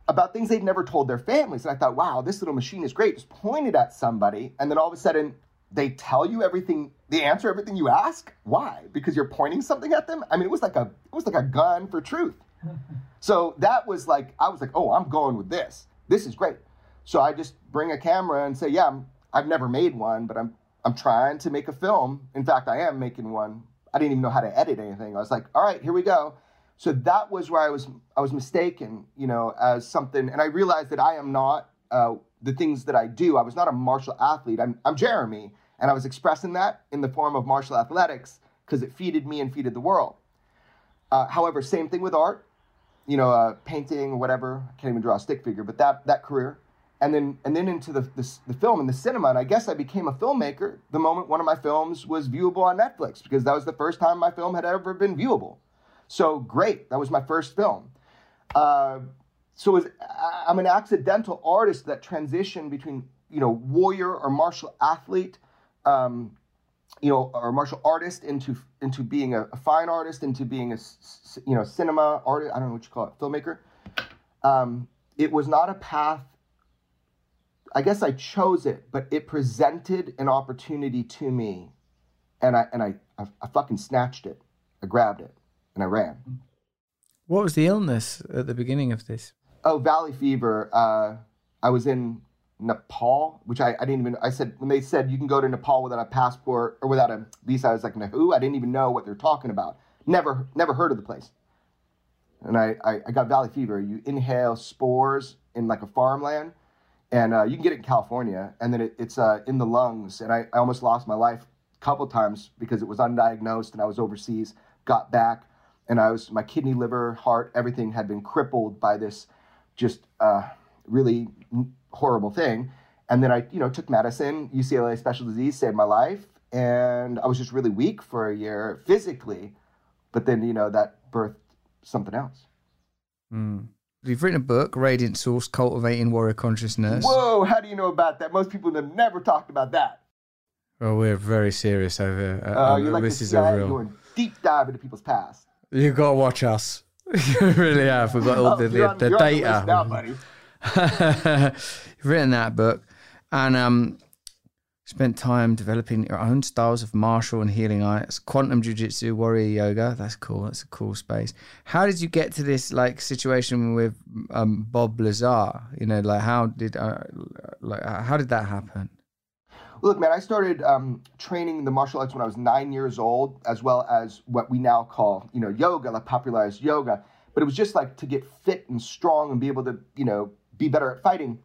about things they'd never told their families. And I thought, wow, this little machine is great. Just pointed at somebody, and then all of a sudden they tell you everything, they answer everything you ask. Why? Because you're pointing something at them. I mean, it was like a it was like a gun for truth. *laughs* so that was like I was like, oh, I'm going with this. This is great. So I just bring a camera and say, yeah, i have never made one, but I'm I'm trying to make a film. In fact, I am making one. I didn't even know how to edit anything. I was like, all right, here we go. So that was where I was I was mistaken, you know, as something, and I realized that I am not uh, the things that I do. I was not a martial athlete. I'm I'm Jeremy, and I was expressing that in the form of martial athletics because it feeded me and feeded the world. Uh, however, same thing with art, you know, uh, painting whatever. I can't even draw a stick figure, but that that career and then and then into the, the, the film and the cinema. And I guess I became a filmmaker the moment one of my films was viewable on Netflix because that was the first time my film had ever been viewable. So great, that was my first film. Uh, so was, I'm an accidental artist that transitioned between you know warrior or martial athlete, um, you know, or martial artist into into being a, a fine artist, into being a you know cinema artist. I don't know what you call it, filmmaker. Um, it was not a path. I guess I chose it, but it presented an opportunity to me, and I and I I, I fucking snatched it. I grabbed it and I ran. What was the illness at the beginning of this? Oh, valley fever. Uh, I was in Nepal, which I, I didn't even. I said when they said you can go to Nepal without a passport or without a visa, I was like, who? I didn't even know what they're talking about. Never, never heard of the place. And I, I, I got valley fever. You inhale spores in like a farmland, and uh, you can get it in California, and then it, it's uh, in the lungs. And I, I almost lost my life a couple times because it was undiagnosed, and I was overseas. Got back, and I was my kidney, liver, heart, everything had been crippled by this just uh, really horrible thing. And then I, you know, took medicine. UCLA special disease saved my life, and I was just really weak for a year physically. But then, you know, that birthed something else. Mm. You've written a book, Radiant Source: Cultivating Warrior Consciousness. Whoa! How do you know about that? Most people have never talked about that. Well, we're very serious over. Uh, Uh, you're like this is a real. going deep dive into people's past. You got to watch us. *laughs* you really have. We've got all *laughs* the, the, on- the you're the data. now, buddy. *laughs* You've written that book and um, spent time developing your own styles of martial and healing arts, quantum jiu-jitsu, warrior yoga. That's cool. That's a cool space. How did you get to this like situation with um, Bob Lazar? You know, like how did uh, like how did that happen? Look, man, I started um, training the martial arts when I was nine years old, as well as what we now call, you know, yoga, like popularized yoga. But it was just like to get fit and strong and be able to, you know, be better at fighting.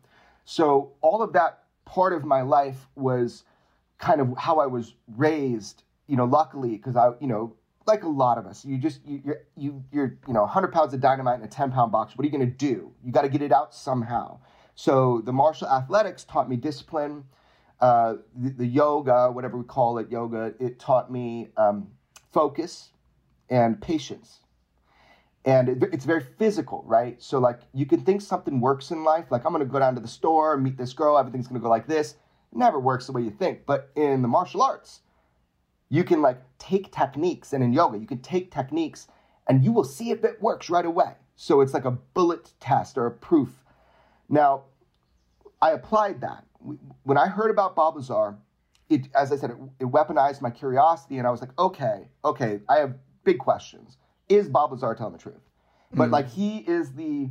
So all of that part of my life was kind of how I was raised. You know, luckily, because I, you know, like a lot of us, you just you, you're you you're you know 100 pounds of dynamite in a 10 pound box. What are you going to do? You got to get it out somehow. So the martial athletics taught me discipline uh, the, the yoga, whatever we call it, yoga, it taught me um, focus and patience. And it, it's very physical, right? So, like, you can think something works in life, like, I'm gonna go down to the store, meet this girl, everything's gonna go like this. It never works the way you think. But in the martial arts, you can, like, take techniques, and in yoga, you can take techniques and you will see if it works right away. So, it's like a bullet test or a proof. Now, I applied that when I heard about Bob Lazar, it, as I said, it, it, weaponized my curiosity, and I was like, okay, okay, I have big questions. Is Bob Lazar telling the truth? But Mm. like, he is the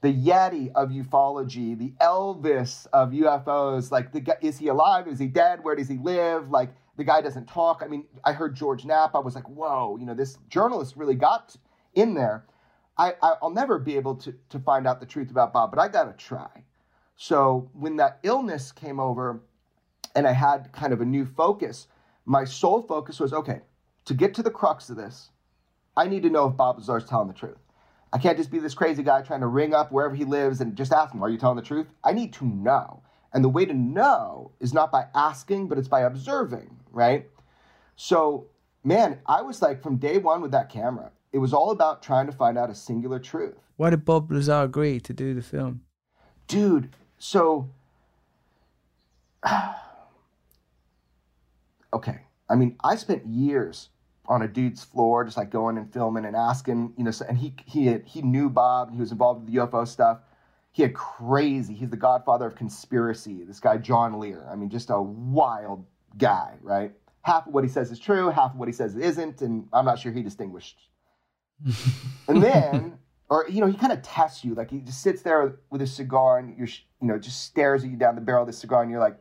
the Yeti of ufology, the Elvis of UFOs. Like, the guy, is he alive? Is he dead? Where does he live? Like, the guy doesn't talk. I mean, I heard George Knapp. I was like, whoa, you know, this journalist really got in there. I, I I'll never be able to to find out the truth about Bob, but I gotta try. So when that illness came over and I had kind of a new focus, my sole focus was okay, to get to the crux of this, I need to know if Bob Lazar is telling the truth. I can't just be this crazy guy trying to ring up wherever he lives and just ask him, Are you telling the truth? I need to know. And the way to know is not by asking, but it's by observing, right? So, man, I was like from day one with that camera, it was all about trying to find out a singular truth. Why did Bob Lazar agree to do the film? Dude, so *sighs* okay i mean i spent years on a dude's floor just like going and filming and asking you know so, and he he had, he knew bob he was involved with the ufo stuff. He had crazy he's the godfather of conspiracy this guy john lear. I mean just a wild guy right? Half of what he says is true half of what he says isn't and i'm not sure he distinguished. *laughs* And then or you know he kind of tests you like he just sits there with a cigar and you're you know just stares at you down the barrel of the cigar and you're like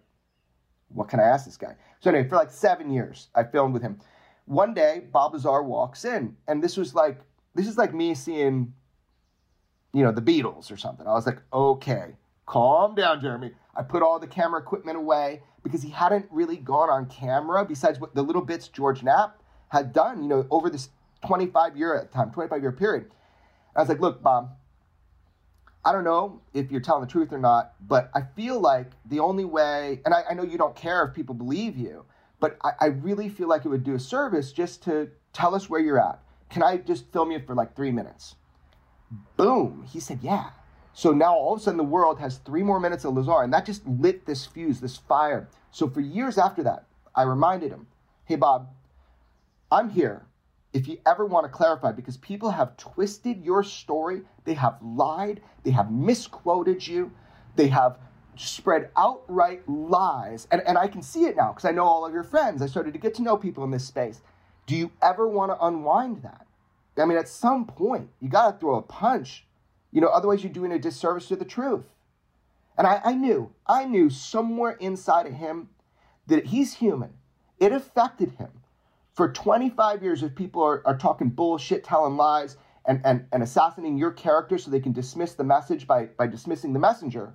what can i ask this guy? So anyway for like seven years i filmed with him one day bob lazar walks in and this was like this is like me seeing you know the beatles or something. I was like okay calm down jeremy. I put all the camera equipment away because he hadn't really gone on camera besides what the little bits george knapp had done you know over this 25 year at time 25 year period. I was like, look, Bob, I don't know if you're telling the truth or not, but I feel like the only way, and I, I know you don't care if people believe you, but I, I, really feel like it would do a service just to tell us where you're at. Can I just film you for like three minutes? Boom. He said, yeah. So now all of a sudden the world has three more minutes of Lazar, and that just lit this fuse, this fire. So for years after that, I reminded him, Hey, Bob, I'm here if you ever want to clarify because people have twisted your story, they have lied, they have misquoted you, they have spread outright lies. And, and I can see it now because I know all of your friends. I started to get to know people in this space. Do you ever want to unwind that? I mean, at some point, you got to throw a punch. You know, otherwise, you're doing a disservice to the truth. And I, I knew, I knew somewhere inside of him that he's human. It affected him. For 25 years, if people are, are talking bullshit, telling lies, and, and, and assassinating your character so they can dismiss the message by, by dismissing the messenger,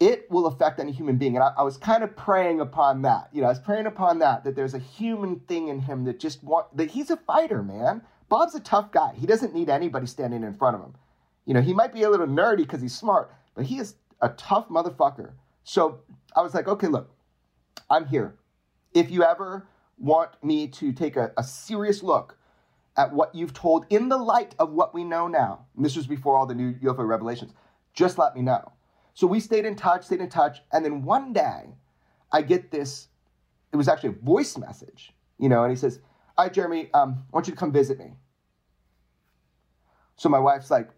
it will affect any human being. And I, I, was kind of praying upon that. You know, I was praying upon that, that there's a human thing in him that just want that he's a fighter, man. Bob's a tough guy. He doesn't need anybody standing in front of him. You know, he might be a little nerdy because he's smart, but he is a tough motherfucker. So I was like, okay, look, I'm here. If you ever want me to take a, a serious look at what you've told in the light of what we know now, and this was before all the new UFO revelations, just let me know. So we stayed in touch, stayed in touch, and then one day I get this, it was actually a voice message, you know, and he says, All right, Jeremy, um, I want you to come visit me. So my wife's like,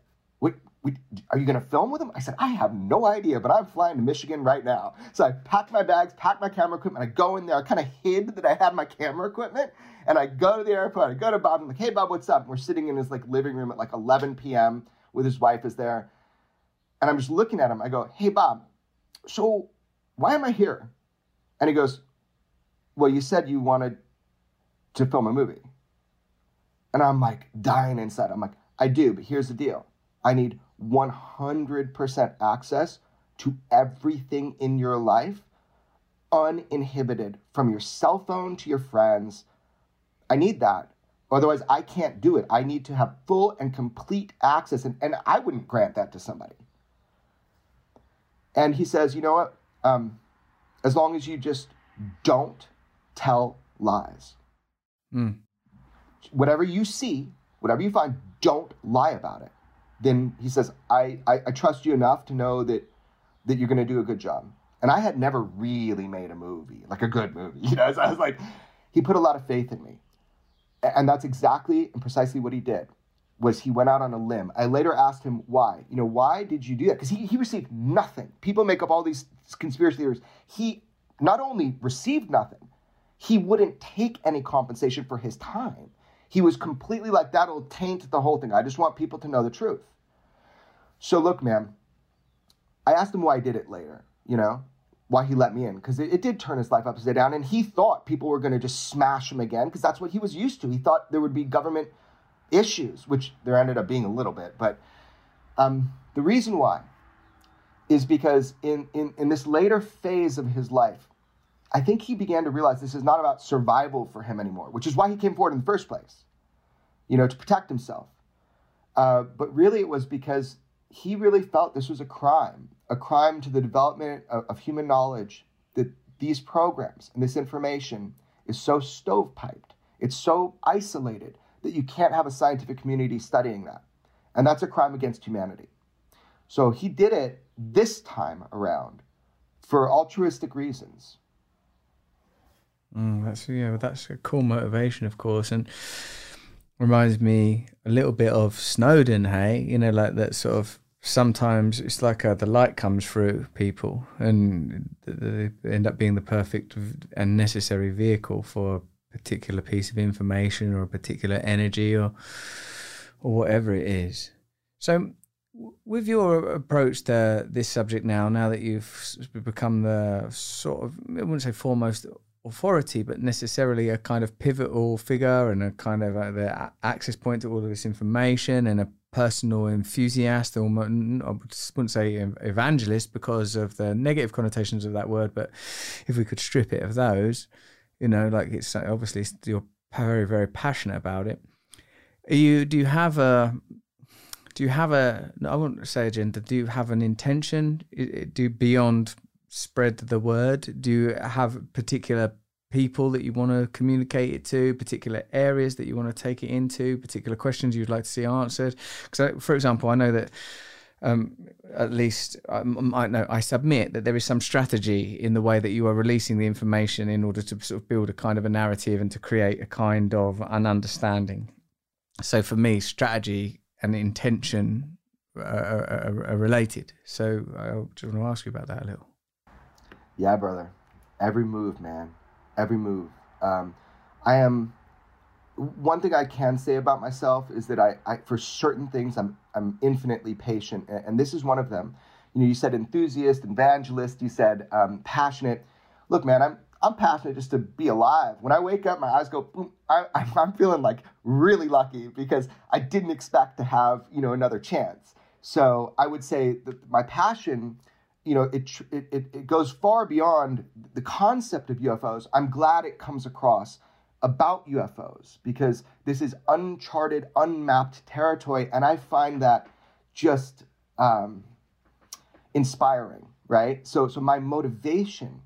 we, are you going to film with him? I said, I have no idea, but I'm flying to Michigan right now. So I packed my bags, packed my camera equipment. I go in there. I kind of hid that I had my camera equipment. And I go to the airport. I go to Bob. I'm like, hey, Bob, what's up? And we're sitting in his like living room at like 11 p.m. with his wife is there. And I'm just looking at him. I go, hey, Bob, so why am I here? And he goes, well, you said you wanted to film a movie. And I'm like dying inside. I'm like, I do, but here's the deal. I need 100% access to everything in your life, uninhibited from your cell phone to your friends. I need that. Otherwise, I can't do it. I need to have full and complete access, and, and I wouldn't grant that to somebody. And he says, You know what? Um, as long as you just don't tell lies. Mm. Whatever you see, whatever you find, don't lie about it then he says, I, I, I trust you enough to know that that you're going to do a good job. And I had never really made a movie, like a good movie. *laughs* You know, so I was like, he put a lot of faith in me. And that's exactly and precisely what he did was he went out on a limb. I later asked him why. You know, why did you do that? Because he, he received nothing. People make up all these conspiracy theories. He not only received nothing, he wouldn't take any compensation for his time. He was completely like, that'll taint the whole thing. I just want people to know the truth. So look, man, I asked him why I did it later, you know, why he let me in, because it, it, did turn his life upside down. And he thought people were going to just smash him again, because that's what he was used to. He thought there would be government issues, which there ended up being a little bit. But um, the reason why is because in, in, in this later phase of his life, I think he began to realize this is not about survival for him anymore, which is why he came forward in the first place, you know, to protect himself. Uh, but really, it was because he really felt this was a crime, a crime to the development of, of human knowledge, that these programs and this information is so stovepiped, it's so isolated that you can't have a scientific community studying that. And that's a crime against humanity. So he did it this time around for altruistic reasons. Mm, that's yeah, that's a cool motivation, of course, and reminds me a little bit of Snowden. Hey, you know, like that sort of sometimes it's like uh, the light comes through people and they end up being the perfect and necessary vehicle for particular piece of information or a particular energy or or whatever it is. So with your approach to this subject now, now that you've become the sort of, I wouldn't say foremost authority, but necessarily a kind of pivotal figure and a kind of a, uh, the access point to all of this information and a personal enthusiast, or I wouldn't say evangelist because of the negative connotations of that word, but if we could strip it of those, you know, like it's obviously you're very, very passionate about it. Are you do you have a do you have a I won't say agenda, do you have an intention? Do beyond spread the word? Do you have particular people that you want to communicate it to, particular areas that you want to take it into, particular questions you'd like to see answered. Because, for example, I know that um, at least I know I submit that there is some strategy in the way that you are releasing the information in order to sort of build a kind of a narrative and to create a kind of an understanding. So for me, strategy and intention are, are, are related. So I just want to ask you about that a little. Yeah, brother. Every move, man. Every move. Um, I am. One thing I can say about myself is that I, I for certain things, I'm I'm infinitely patient, and, and this is one of them. You know, you said enthusiast, evangelist. You said um, passionate. Look, man, I'm I'm passionate just to be alive. When I wake up, my eyes go boom. I, *laughs* I'm feeling like really lucky because I didn't expect to have you know another chance. So I would say that my passion you know, it, it, it goes far beyond the concept of UFOs. I'm glad it comes across about UFOs because this is uncharted, unmapped territory. And I find that just um, inspiring, right? So, so my motivation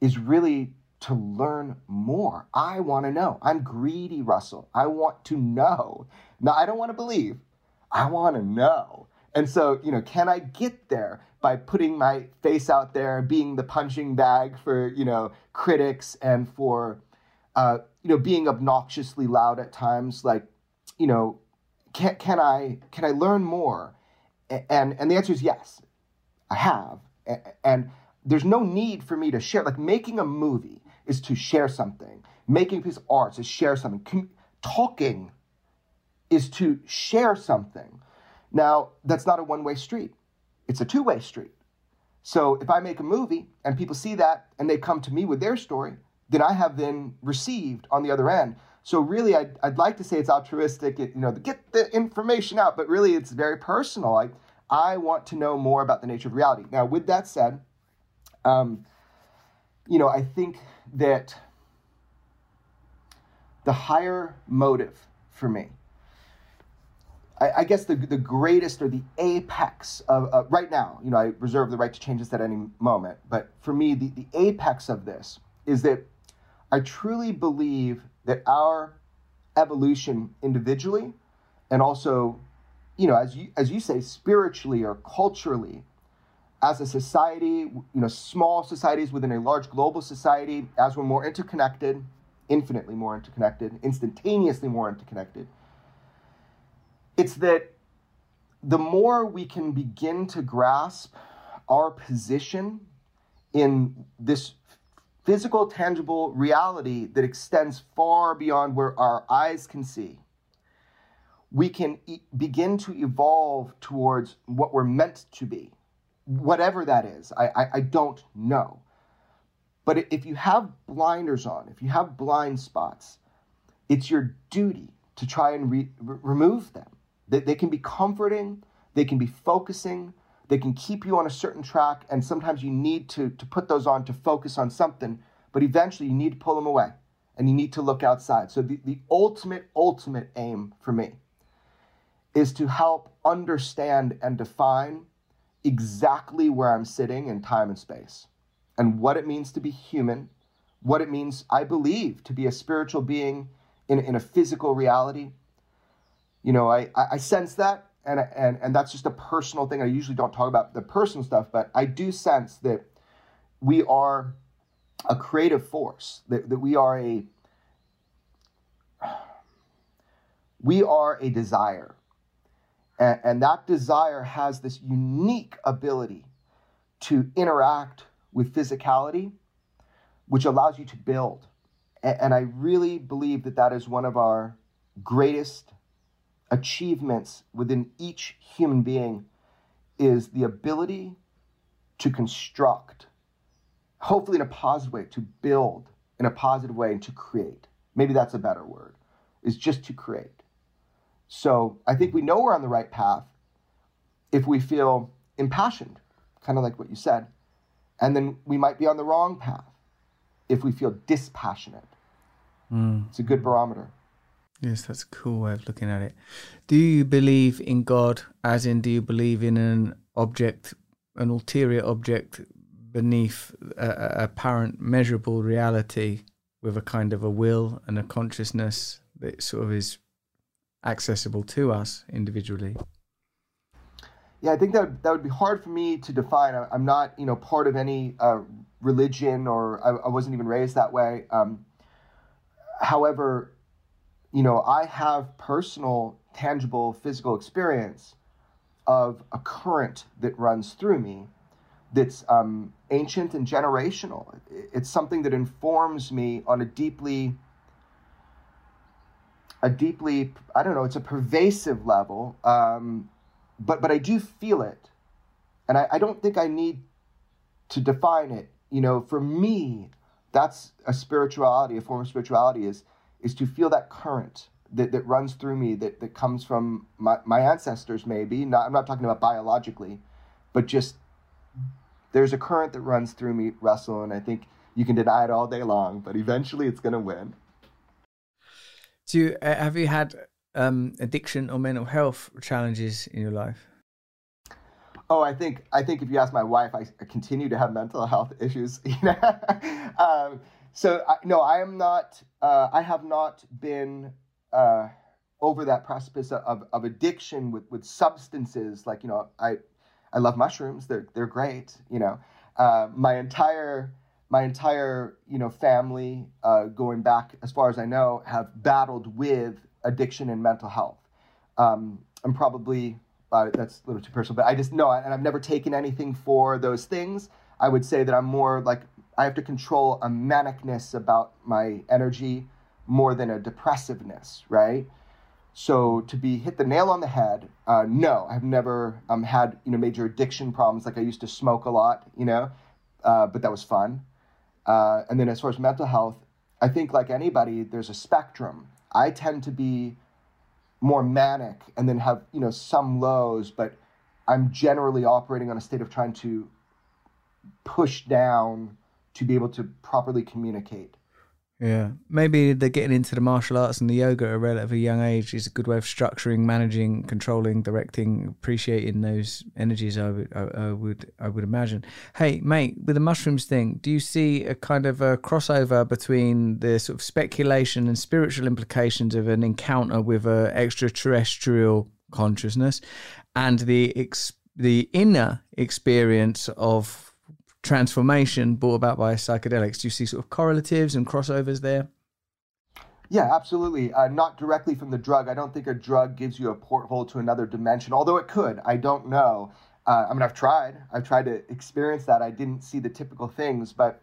is really to learn more. I want to know. I'm greedy, Russell. I want to know. Now, I don't want to believe. I want to know. And so, you know, can I get there? by putting my face out there, being the punching bag for you know critics and for uh, you know being obnoxiously loud at times. Like you know, can can I can I learn more? And and the answer is yes, I have. And there's no need for me to share. Like making a movie is to share something. Making a piece of art is share something. Talking is to share something. Now, that's not a one way street. It's a two way street. So if I make a movie and people see that and they come to me with their story, then I have then received on the other end. So really, I'd, I'd like to say it's altruistic, you know, get the information out, but really it's very personal. I, I want to know more about the nature of reality. Now, with that said, um, you know, I think that the higher motive for me I, I, guess the the greatest or the apex of uh, right now, you know, I reserve the right to change this at any moment. But for me, the, the apex of this is that I truly believe that our evolution individually and also, you know, as you as you say, spiritually or culturally, as a society, you know, small societies within a large global society, as we're more interconnected, infinitely more interconnected, instantaneously more interconnected it's that the more we can begin to grasp our position in this physical, tangible reality that extends far beyond where our eyes can see, we can e- begin to evolve towards what we're meant to be. Whatever that is, I, I, I don't know. But if you have blinders on, if you have blind spots, it's your duty to try and re- remove them they, they can be comforting, they can be focusing, they can keep you on a certain track, and sometimes you need to, to put those on to focus on something, but eventually you need to pull them away and you need to look outside. So, the, the ultimate, ultimate aim for me is to help understand and define exactly where I'm sitting in time and space and what it means to be human, what it means, I believe, to be a spiritual being in, in a physical reality, you know, I, I sense that, and, and, and that's just a personal thing. I usually don't talk about the personal stuff, but I do sense that we are a creative force, that, that we are a we are a desire. And, and that desire has this unique ability to interact with physicality, which allows you to build. And, and I really believe that that is one of our greatest achievements within each human being is the ability to construct, hopefully in a positive way, to build in a positive way and to create. Maybe that's a better word, is just to create. So I think we know we're on the right path if we feel impassioned, kind of like what you said. And then we might be on the wrong path if we feel dispassionate. Mm. It's a good barometer. Yes, that's a cool way of looking at it. Do you believe in God, as in, do you believe in an object, an ulterior object beneath a, apparent measurable reality with a kind of a will and a consciousness that sort of is accessible to us individually? yeah, I think that that would be hard for me to define. I, I'm not, you know, part of any uh, religion, or I, I wasn't even raised that way. Um, however, you know, I have personal, tangible, physical experience of a current that runs through me that's um, ancient and generational. It's something that informs me on a deeply, a deeply, I don't know, it's a pervasive level. Um, but but I do feel it, and I, I don't think I need to define it. You know, for me, that's a spirituality, a form of spirituality is is to feel that current that, that runs through me that, that comes from my, my ancestors maybe not i'm not talking about biologically but just there's a current that runs through me russell and i think you can deny it all day long but eventually it's going to win Do you, uh, have you had um, addiction or mental health challenges in your life? Oh, I think I think if you ask my wife, I, I continue to have mental health issues. *laughs* You know, *laughs* um, so I, no, I am not. Uh, I have not been uh, over that precipice of, of addiction with, with substances. Like you know, I I love mushrooms. They're they're great. You know, uh, my entire my entire you know family, uh, going back as far as I know, have battled with addiction and mental health. Um, I'm probably uh, that's a little too personal, but I just know, and I've never taken anything for those things. I would say that I'm more like I have to control a manicness about my energy more than a depressiveness, right? So to be hit the nail on the head, uh, no, I've never um, had you know major addiction problems. Like I used to smoke a lot, you know, uh, but that was fun. Uh, and then as far as mental health, I think like anybody, there's a spectrum. I tend to be more manic and then have you know some lows, but I'm generally operating on a state of trying to push down to be able to properly communicate. Yeah, maybe the getting into the martial arts and the yoga at a relatively young age is a good way of structuring, managing, controlling, directing, appreciating those energies. I would, I, I would, I would imagine. Hey, mate, with the mushrooms thing, do you see a kind of a crossover between the sort of speculation and spiritual implications of an encounter with a extraterrestrial consciousness, and the ex- the inner experience of transformation brought about by psychedelics? Do you see sort of correlatives and crossovers there? Yeah, absolutely. Uh, not directly from the drug. I don't think a drug gives you a porthole to another dimension, although it could. I don't know. Uh, I mean, I've tried. I've tried to experience that. I didn't see the typical things. But,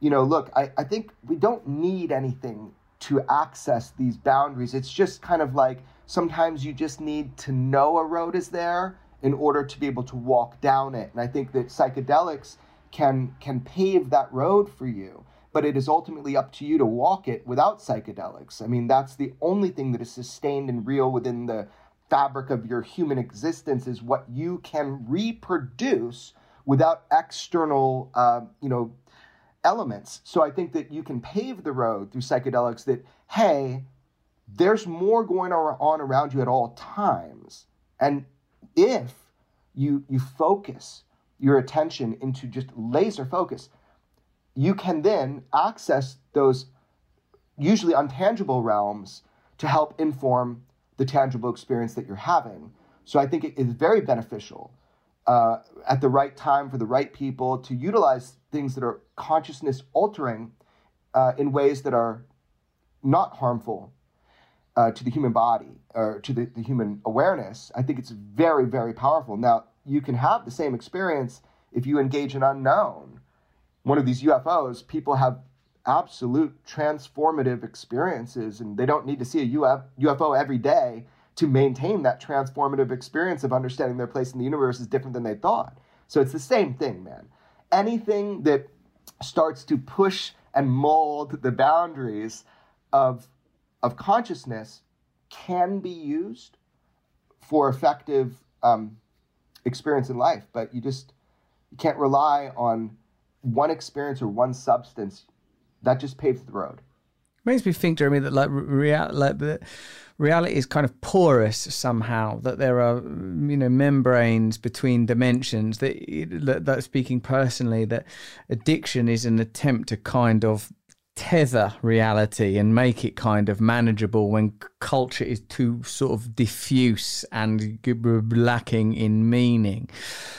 you know, look, I, I think we don't need anything to access these boundaries. It's just kind of like sometimes you just need to know a road is there in order to be able to walk down it. And I think that psychedelics can can pave that road for you but it is ultimately up to you to walk it without psychedelics. I mean that's the only thing that is sustained and real within the fabric of your human existence is what you can reproduce without external uh, you know elements. So i think that you can pave the road through psychedelics that hey there's more going on around you at all times. And if you you focus your attention into just laser focus, you can then access those usually untangible realms to help inform the tangible experience that you're having. So I think it is very beneficial uh, at the right time for the right people to utilize things that are consciousness altering uh, in ways that are not harmful uh, to the human body or to the, the human awareness. I think it's very, very powerful. Now, you can have the same experience if you engage an unknown. One of these UFOs, people have absolute transformative experiences, and they don't need to see a UFO every day to maintain that transformative experience of understanding their place in the universe is different than they thought. So it's the same thing, man. Anything that starts to push and mold the boundaries of, of consciousness can be used for effective um, experience in life, but you just you can't rely on one experience or one substance. That just paves the road. Makes me think, Jeremy, that like real, like reality is kind of porous somehow. That there are, you know, membranes between dimensions. That, that, that speaking personally, that addiction is an attempt to kind of tether reality and make it kind of manageable when culture is too sort of diffuse and lacking in meaning.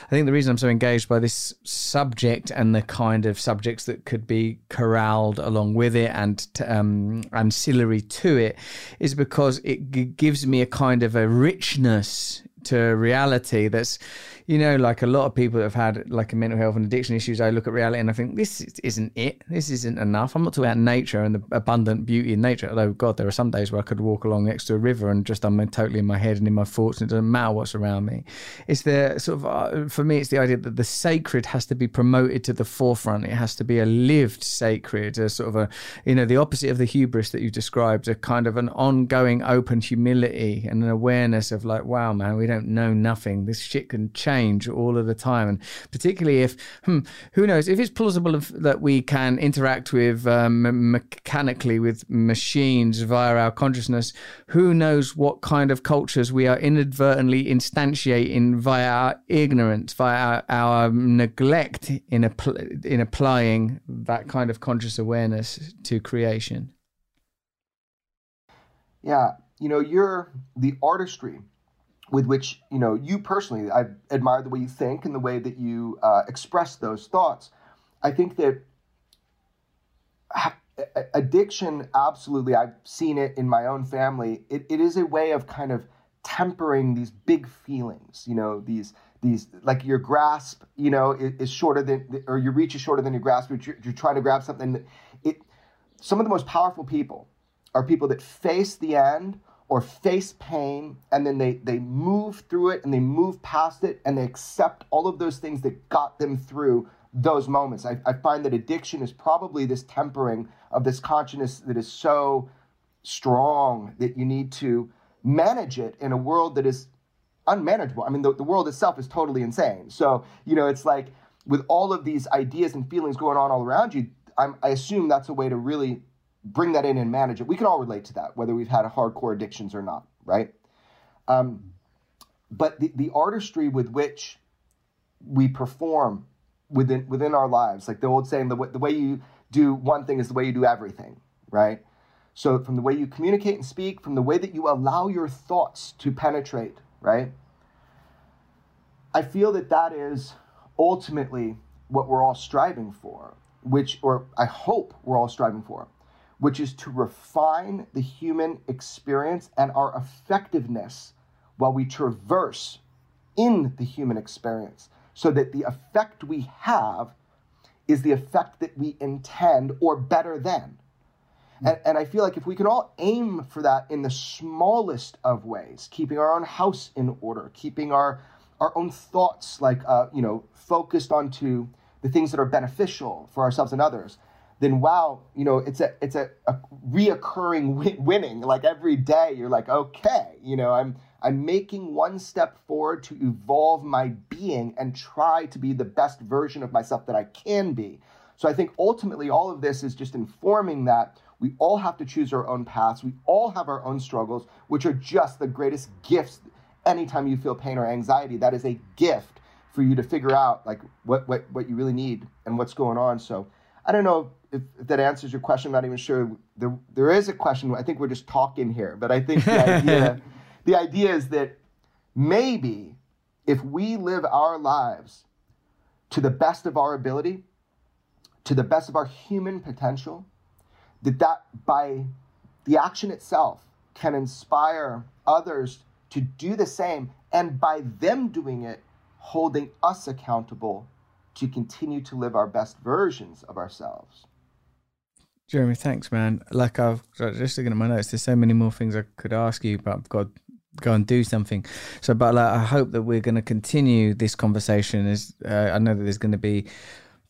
I think the reason I'm so engaged by this subject and the kind of subjects that could be corralled along with it and um, ancillary to it is because it g- gives me a kind of a richness to reality that's you know like a lot of people that have had like a mental health and addiction issues i look at reality and i think this isn't it? This isn't enough. I'm not talking about nature and the abundant beauty in nature although god there are some days where i could walk along next to a river and just i'm totally in my head and in my thoughts and it doesn't matter what's around me. It's the sort of uh, for me it's the idea that the sacred has to be promoted to the forefront. It has to be a lived sacred a sort of a you know the opposite of the hubris that you described a kind of an ongoing open humility and an awareness of like wow man we don't know nothing. This shit can change all of the time. And particularly if hmm, who knows if it's plausible that we can interact with um, mechanically with machines via our consciousness who knows what kind of cultures we are inadvertently instantiating via our ignorance via our, our neglect in, in applying that kind of conscious awareness to creation. Yeah, you know, you're the artistry with which you know you personally. I admire the way you think and the way that you uh, express those thoughts. I think that ha- addiction, absolutely, I've seen it in my own family. It, it is a way of kind of tempering these big feelings. You know, these these like your grasp, you know, is, is shorter than or your reach is shorter than your grasp. You're, you're trying to grab something. It some of the most powerful people are people that face the end or face pain and then they they move through it and they move past it and they accept all of those things that got them through those moments. I, I find that addiction is probably this tempering of this consciousness that is so strong that you need to manage it in a world that is unmanageable. I mean, the, the world itself is totally insane. So, you know, it's like with all of these ideas and feelings going on all around you, I'm, I assume that's a way to really bring that in and manage it. We can all relate to that, whether we've had hardcore addictions or not, right? Um, but the, the artistry with which we perform within within our lives, like the old saying, the, the way you do one thing is the way you do everything, right? So from the way you communicate and speak, from the way that you allow your thoughts to penetrate, right? I feel that that is ultimately what we're all striving for, which, or I hope we're all striving for, which is to refine the human experience and our effectiveness while we traverse in the human experience so that the effect we have is the effect that we intend or better than. And, and I feel like if we can all aim for that in the smallest of ways, keeping our own house in order, keeping our our own thoughts like uh, you know focused onto the things that are beneficial for ourselves and others, then wow, you know it's a it's a, a reoccurring win- winning. Like every day, you're like, okay, you know, I'm I'm making one step forward to evolve my being and try to be the best version of myself that I can be. So I think ultimately all of this is just informing that we all have to choose our own paths. We all have our own struggles, which are just the greatest gifts. Anytime you feel pain or anxiety, that is a gift for you to figure out like what what, what you really need and what's going on. So I don't know if, if that answers your question. I'm not even sure. There there is a question. I think we're just talking here, but I think the *laughs* idea the idea is that maybe if we live our lives to the best of our ability, to the best of our human potential, that that by the action itself can inspire others to do the same and by them doing it holding us accountable to continue to live our best versions of ourselves Jeremy, thanks, man. Like I've just looking at my notes, there's so many more things I could ask you, but I've got go and do something. So, but like, I hope that we're going to continue this conversation. As uh, I know that there's going to be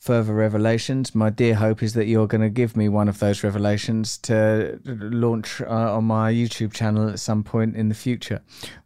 further revelations. My dear hope is that you're going to give me one of those revelations to launch uh, on my YouTube channel at some point in the future.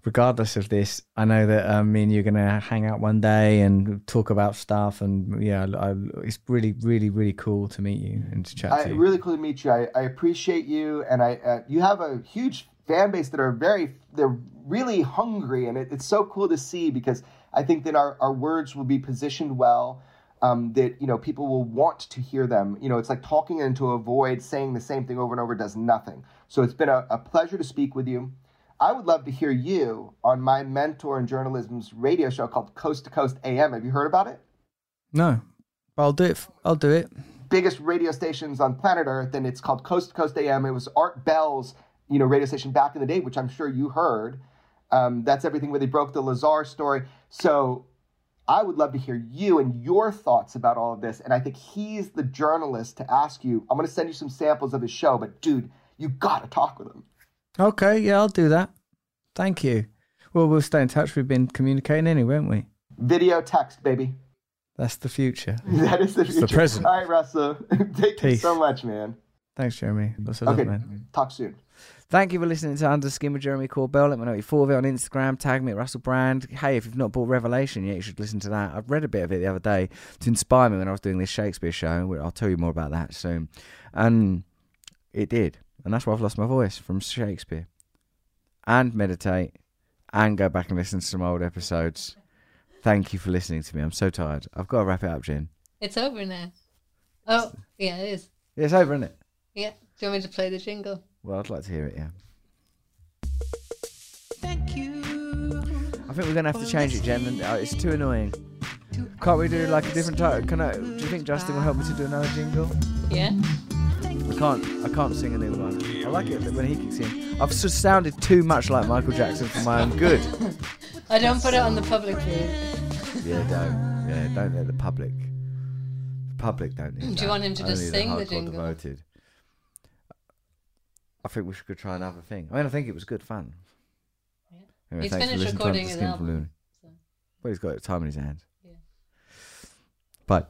Regardless of this, I know that um, me and you're going to hang out one day and talk about stuff. And yeah, I, it's really, really, really cool to meet you and to chat I, to you. really cool to meet you I, I appreciate you and I uh, you have a huge fan base that are very they're really hungry and it, it's so cool to see because I think that our, our words will be positioned well um, that you know people will want to hear them. You know, it's like talking into a void, saying the same thing over and over does nothing. So it's been a, a pleasure to speak with you. I would love to hear you on my mentor in journalism's radio show called Coast to Coast AM. Have you heard about it? No, but I'll do it. I'll do it. Biggest radio stations on planet Earth, and it's called Coast to Coast AM. It was Art Bell's, you know, radio station back in the day, which I'm sure you heard. Um, that's everything where they broke the Lazar story. So I would love to hear you and your thoughts about all of this. And I think he's the journalist to ask you. I'm going to send you some samples of his show, but dude, you got to talk with him. Okay, yeah, I'll do that. Thank you. Well, we'll stay in touch. We've been communicating anyway, haven't we? Video text, baby. That's the future. *laughs* That is the It's the future. present. All right, Russell. *laughs* Thank you so much, man. Thanks, Jeremy. Lots of love, Okay, man. talk soon. Thank you for listening to Under Skin with Jeremy Corbell. Let me know what you thought of it on Instagram. Tag me at Russell Brand. Hey, if you've not bought Revelation yet, you should listen to that. I've read a bit of it the other day to inspire me when I was doing this Shakespeare show. I'll tell you more about that soon. And it did. And that's why I've lost my voice from Shakespeare. And meditate and go back and listen to some old episodes. Thank you for listening to me. I'm so tired. I've got to wrap it up, Jen. It's over now. Oh, yeah, it is. It's over, isn't it? Yeah. Do you want me to play the jingle? Well, I'd like to hear it, yeah. Thank you. I think we're going to have to change it, Jen. and, uh, It's too annoying. Can't we do like a different title? Can I? Do you think Justin will help me to do another jingle? Yeah. I can't. I can't sing a new one. I like it when he kicks in. I've just sounded too much like Michael Jackson for my own good. *laughs* I don't put it on the public feed. Yeah, don't. Yeah, don't let the public. The public don't need Do you want him to just sing the hardcore jingle? Devoted. I think we should try another thing. I mean, I think it was good fun. Yeah. Anyway, He's finished recording his album, so. Well, he's got time in his hands. Yeah. Bye.